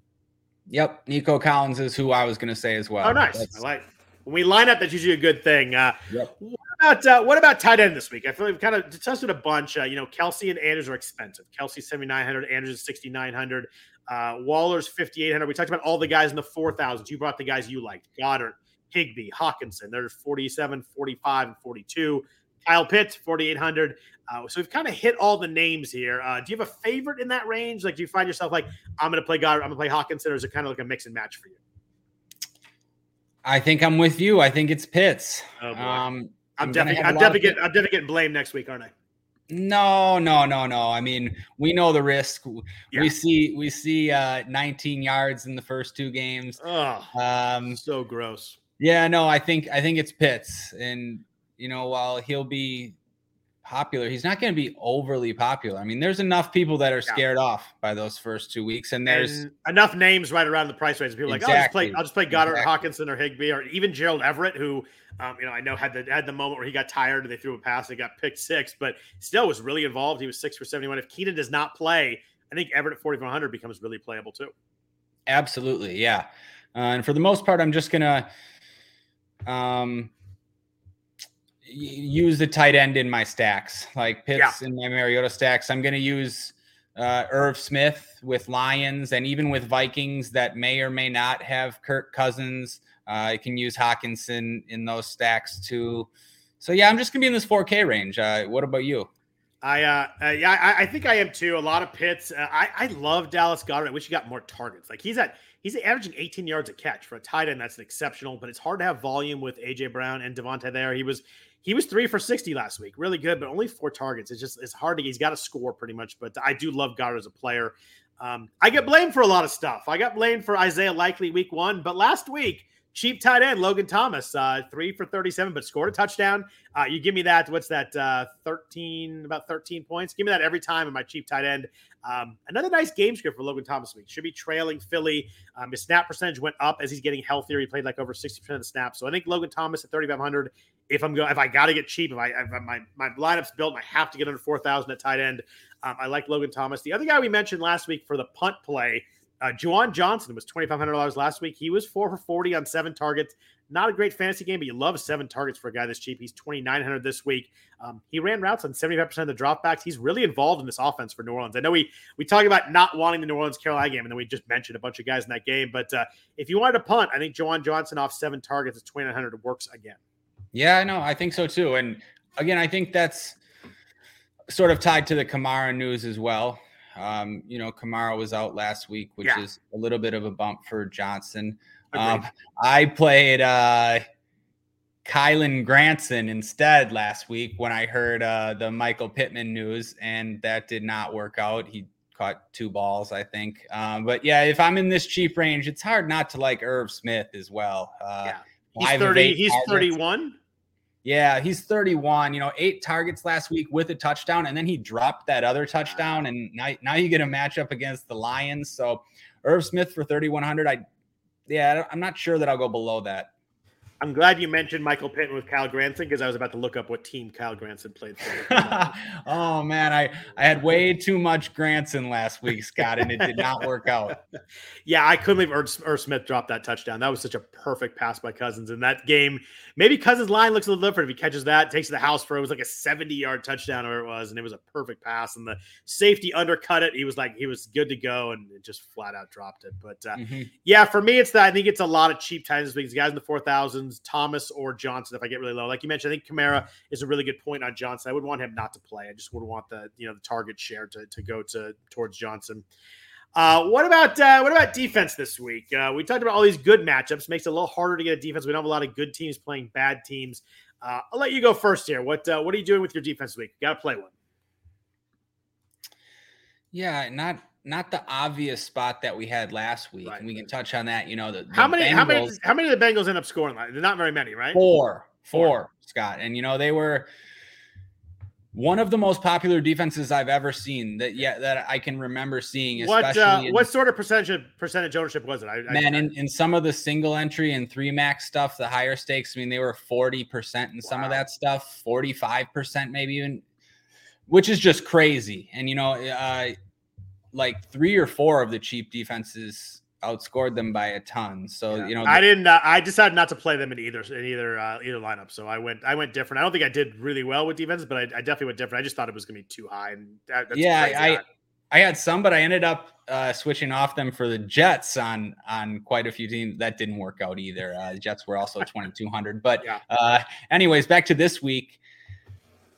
Yep, Nico Collins is who I was going to say as well. Oh, nice. That's... I like when we line up. That's usually a good thing. Uh, yep about uh, what about tight end this week? I feel like we've kind of tested a bunch. Uh, you know, Kelce and Andrews are expensive. Kelce seventy nine hundred, Andrews is sixty nine hundred, uh, Waller's fifty eight hundred. We talked about all the guys in the four thousands. You brought the guys you liked: Goedert, Higbee, Hockenson. There's 47, 45, and forty two. Kyle Pitts, 4,800. Uh, so we've kind of hit all the names here. Uh, do you have a favorite in that range? Like, do you find yourself like, I'm going to play Goedert, I'm going to play Hockenson, or is it kind of like a mix and match for you? I think I'm with you. I think it's Pitts. Oh, um, I'm, definitely, I'm definitely, getting, I'm definitely getting blamed next week, aren't I? No, no, no, no. I mean, we know the risk. Yeah. We see we see uh 19 yards in the first two games. Oh, um so gross. Yeah, no, I think I think it's Pitts. And you know, while he'll be popular, he's not going to be overly popular. I mean, there's enough people that are scared yeah. off by those first two weeks, and there's and enough names right around the price range. People exactly. like, oh, I'll just play, I'll just play Goedert, exactly. Hockenson, or Higbee, or even Gerald Everett, who um, you know I know had the had the moment where he got tired and they threw a pass, and got picked six, but still was really involved. He was six for seventy one. If Keenan does not play, I think Everett at forty four hundred becomes really playable too. Absolutely, yeah. Uh, and for the most part, I'm just gonna um use the tight end in my stacks, like Pitts yeah. in my Mariota stacks. I'm going to use uh, Irv Smith with Lions and even with Vikings that may or may not have Kirk Cousins. Uh, I can use Hockenson in those stacks too. So yeah, I'm just gonna be in this 4K range. Uh, what about you? I uh, uh yeah, I, I, think I am too. A lot of Pitts. Uh, I I love Dallas Goedert. I wish he got more targets. Like he's at he's averaging 18 yards a catch for a tight end. That's an exceptional. But it's hard to have volume with AJ Brown and DeVonta there. He was he was three for 60 last week. Really good, but only four targets. It's just, it's hard to, he's got to score pretty much. But I do love Goedert as a player. Um, I get blamed for a lot of stuff. I got blamed for Isaiah Likely week one, but last week, cheap tight end Logan Thomas, uh, three for 37, but scored a touchdown. Uh, you give me that. What's that? Uh, 13, about 13 points. Give me that every time in my cheap tight end. Um, another nice game script for Logan Thomas week. Should be trailing Philly. Um, his snap percentage went up as he's getting healthier. He played like over 60% of the snaps. So I think Logan Thomas at 3,500. If I'm going, if I got to get cheap, if I, if my, my lineup's built and I have to get under 4,000 at tight end, um, I like Logan Thomas. The other guy we mentioned last week for the punt play, uh, Juwan Johnson was $2,500 last week. He was four for 40 on seven targets. Not a great fantasy game, but you love seven targets for a guy this cheap. He's 2,900 this week. Um, he ran routes on 75% of the dropbacks. He's really involved in this offense for New Orleans. I know we we talk about not wanting the New Orleans Carolina game, and then we just mentioned a bunch of guys in that game. But uh, if you wanted to punt, I think Juwan Johnson off seven targets at 2,900 works again. Yeah, I know. I think so too. And again, I think that's sort of tied to the Kamara news as well. Um, you know, Kamara was out last week, which yeah. is a little bit of a bump for Johnson. Um, I played uh, Kylen Granson instead last week when I heard uh, the Michael Pittman news, and that did not work out. He caught two balls, I think. Um, but yeah, if I'm in this cheap range, it's hard not to like Irv Smith as well. Uh, yeah. He's 30, he's 31. Yeah, he's 31. You know, eight targets last week with a touchdown, and then he dropped that other touchdown. And now, now you get a matchup against the Lions. So Irv Smith for 3,100. I, yeah, I'm not sure that I'll go below that. I'm glad you mentioned Michael Pittman with Cal Granson because I was about to look up what team Cal Granson played for. oh man, I I had way too much Granson last week, Scott, and it did not work out. yeah, I couldn't leave er-, Smith dropped that touchdown. That was such a perfect pass by Cousins in that game. Maybe Cousins' line looks a little different if he catches that, takes the house for it was like a 70 yard touchdown or it was, and it was a perfect pass. And the safety undercut it. He was like he was good to go, and it just flat out dropped it. But uh, mm-hmm. yeah, for me, it's that I think it's a lot of cheap times because guys in the 4,000 Thomas, or Johnson if I get really low. Like you mentioned, I think Kamara is a really good point on Johnson. I would want him not to play. I just would want the you know the target share to, to go to towards Johnson. Uh, what about uh, what about defense this week? Uh, we talked about all these good matchups. Makes it a little harder to get a defense. We don't have a lot of good teams playing bad teams. Uh, I'll let you go first here. What uh, what are you doing with your defense week? Got to play one. Yeah, not not the obvious spot that we had last week, right. and we can touch on that. You know, the, the how many Bengals, how many how many of the Bengals end up scoring? They're not very many, right? Four, four, four, Scott, and you know they were one of the most popular defenses I've ever seen. That yeah, that I can remember seeing. What uh, in, what sort of percentage percentage ownership was it? I, man, I, in, in some of the single entry and three max stuff, the higher stakes. I mean, they were forty percent in wow. some of that stuff, forty five percent maybe even, which is just crazy. And you know, uh, like three or four of the cheap defenses outscored them by a ton. So yeah. you know, I didn't. Uh, I decided not to play them in either in either uh, either lineup. So I went I went different. I don't think I did really well with defenses, but I, I definitely went different. I just thought it was going to be too high. And that, yeah, I I had some, but I ended up uh, switching off them for the Jets on on quite a few teams. That didn't work out either. Uh, the Jets were also twenty two hundred. But yeah. uh, anyways, back to this week.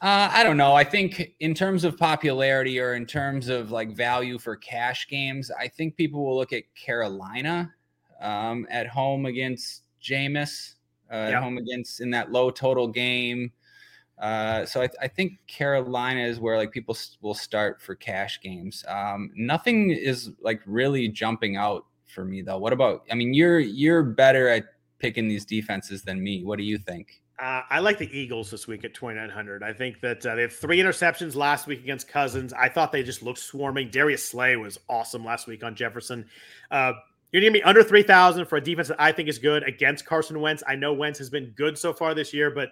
Uh, I don't know. I think in terms of popularity or in terms of like value for cash games, I think people will look at Carolina um, at home against Jameis, uh, yep. at home against in that low total game. Uh, so I, I, think Carolina is where like people will start for cash games. Um, nothing is like really jumping out for me though. What about? I mean, you're you're better at picking these defenses than me. What do you think? Uh, I like the Eagles this week at 2,900. I think that uh, they have three interceptions last week against Cousins. I thought they just looked swarming. Darius Slay was awesome last week on Jefferson. Uh, you're going to be under 3,000 for a defense that I think is good against Carson Wentz. I know Wentz has been good so far this year, but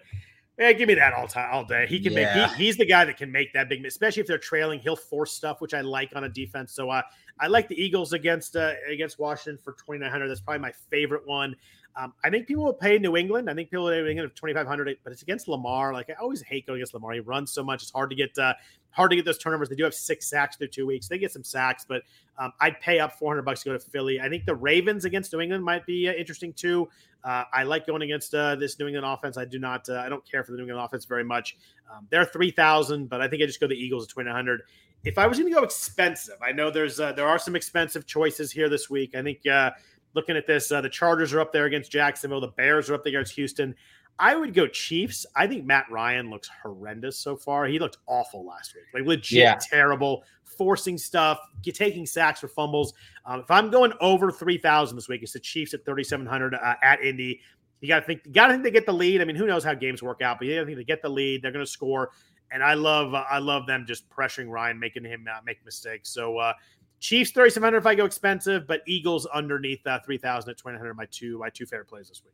yeah, give me that all time, all day. He can yeah. make. He, he's the guy that can make that big, especially if they're trailing. He'll force stuff, which I like on a defense. So uh, I like the Eagles against uh, against Washington for 2,900. That's probably my favorite one. Um, I think people will pay New England. I think people will pay New England 2,500, but it's against Lamar. Like I always hate going against Lamar. He runs so much; it's hard to get uh, hard to get those turnovers. They do have six sacks through two weeks. They get some sacks, but um, I'd pay up 400 bucks to go to Philly. I think the Ravens against New England might be uh, interesting too. Uh, I like going against uh, this New England offense. I do not. Uh, I don't care for the New England offense very much. Um, they're 3,000, but I think I just go the Eagles at 2,900. If I was going to go expensive, I know there's uh, there are some expensive choices here this week. I think uh, looking at this, uh, the Chargers are up there against Jacksonville. The Bears are up there against Houston. I would go Chiefs. I think Matt Ryan looks horrendous so far. He looked awful last week, like legit yeah. terrible, forcing stuff, taking sacks for fumbles. Um, if I'm going over three thousand this week, it's the Chiefs at thirty seven hundred uh, at Indy. You got to think, you got to think they get the lead. I mean, who knows how games work out, but you got to think they get the lead. They're going to score, and I love, uh, I love them just pressuring Ryan, making him uh, make mistakes. So uh, Chiefs 3700 if I go expensive, but Eagles underneath uh, 3000 at 2000 my two my two favorite plays this week.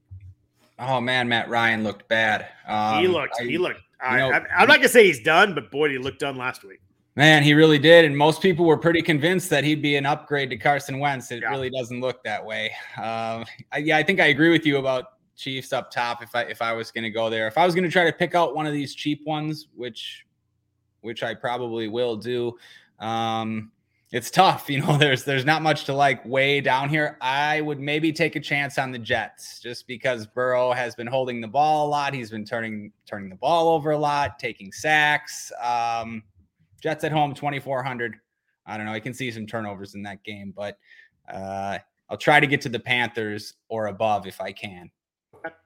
Oh man, Matt Ryan looked bad. Um, he looked. I, he looked. I, know, I, am not gonna say he's done, but boy, he looked done last week. Man, he really did, and most people were pretty convinced that he'd be an upgrade to Carson Wentz. It yeah. really doesn't look that way. Um, I, yeah, I think I agree with you about Chiefs up top. If I if I was going to go there, if I was going to try to pick out one of these cheap ones, which which I probably will do. Um, it's tough. You know, there's there's not much to like way down here. I would maybe take a chance on the Jets just because Burrow has been holding the ball a lot. He's been turning turning the ball over a lot, taking sacks. Um, Jets at home, 2400. I don't know. I can see some turnovers in that game, but uh, I'll try to get to the Panthers or above if I can.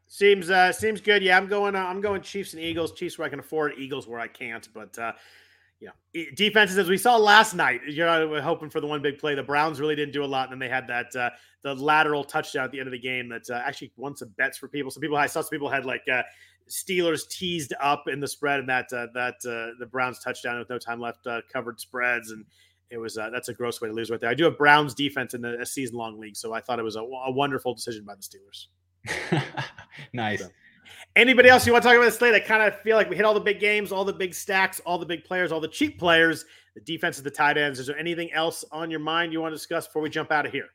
Seems uh, seems good. Yeah, I'm going. Uh, I'm going Chiefs and Eagles. Chiefs where I can afford, Eagles where I can't. But uh, you know, defenses as we saw last night. You're hoping for the one big play. The Browns really didn't do a lot, and then they had that uh, the lateral touchdown at the end of the game that uh, actually won some bets for people. Some people I saw some people had like uh, Steelers teased up in the spread, and that uh, that uh, the Browns touchdown with no time left uh, covered spreads, and it was that's a gross way to lose right there. I do have Browns defense in a, a season long league, so I thought it was a, a wonderful decision by the Steelers. nice. So. Anybody else you want to talk about the slate? I kind of feel like we hit all the big games, all the big stacks, all the big players, all the cheap players, the defense of the tight ends. Is there anything else on your mind you want to discuss before we jump out of here?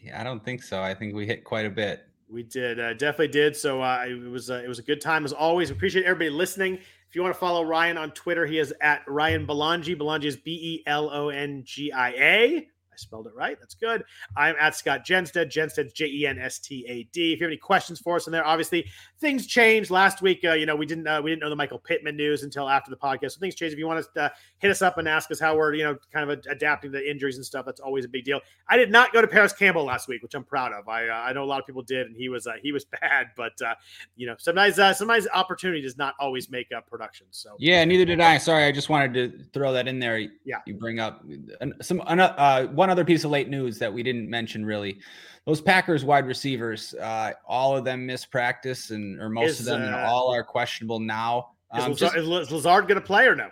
Yeah, I don't think so. I think we hit quite a bit. We did, uh, definitely did. So uh, it was uh, it was a good time as always. Appreciate everybody listening. If you want to follow Ryan on Twitter, he is at Ryan Belongia. Belongia is B E L O N G I A. I spelled it right. That's good. I'm at Scott Jenstad. Jenstad's J E N S T A D. If you have any questions for us in there, obviously things changed last week. Uh, you know, we didn't uh, we didn't know the Michael Pittman news until after the podcast. So things changed. If you want to uh, hit us up and ask us how we're you know kind of adapting to injuries and stuff, that's always a big deal. I did not go to Parris Campbell last week, which I'm proud of. I uh, I know a lot of people did, and he was uh, he was bad. But uh, you know, sometimes sometimes opportunity does not always make up production. So yeah, neither did I. Sorry, I just wanted to throw that in there. Yeah, you bring up some one other piece of late news that we didn't mention really. Those Packers wide receivers, uh, all of them miss practice, and or most is, of them, uh, all are questionable now. Um, is, Lazard, just, is Lazard going to play or no?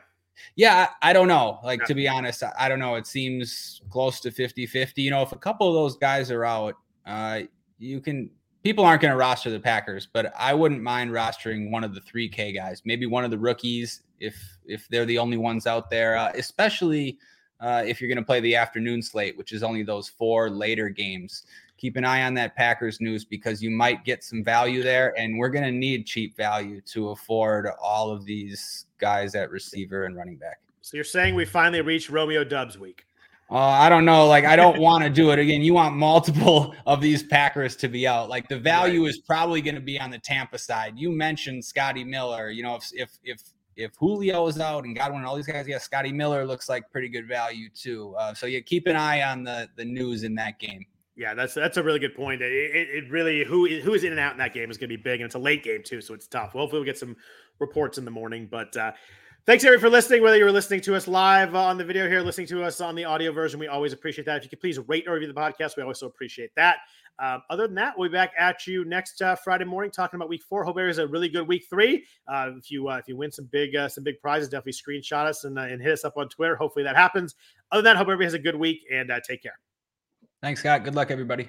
Yeah, I don't know. Like, yeah. to be honest, I don't know. It seems close to 50 50. You know, if a couple of those guys are out, uh, you can, people aren't going to roster the Packers, but I wouldn't mind rostering one of the 3K guys, maybe one of the rookies if if they're the only ones out there, uh, especially uh, if you're going to play the afternoon slate, which is only those four later games. Keep an eye on that Packers news because you might get some value there, and we're going to need cheap value to afford all of these guys at receiver and running back. So you're saying we finally reached Romeo Doubs week? Uh, I don't know. Like, I don't want to do it again. You want multiple of these Packers to be out. Like, the value right. is probably going to be on the Tampa side. You mentioned Scotty Miller. You know, if if if if Julio is out and Godwin and all these guys, yeah, Scotty Miller looks like pretty good value too. Uh, so yeah, keep an eye on the the news in that game. Yeah, that's that's a really good point. It, it, it really who who is in and out in that game is going to be big, and it's a late game too, so it's tough. Well, Hopefully, we'll get some reports in the morning. But uh, thanks everyone for listening. Whether you were listening to us live on the video here, listening to us on the audio version, we always appreciate that. If you could please rate or review the podcast, we also appreciate that. Um, other than that, we'll be back at you next uh, Friday morning talking about Week Four. Hope is a really good Week Three. Uh, if you uh, if you win some big uh, some big prizes, definitely screenshot us and, uh, and hit us up on Twitter. Hopefully that happens. Other than that, hope everybody has a good week and uh, take care. Thanks, Scott. Good luck, everybody.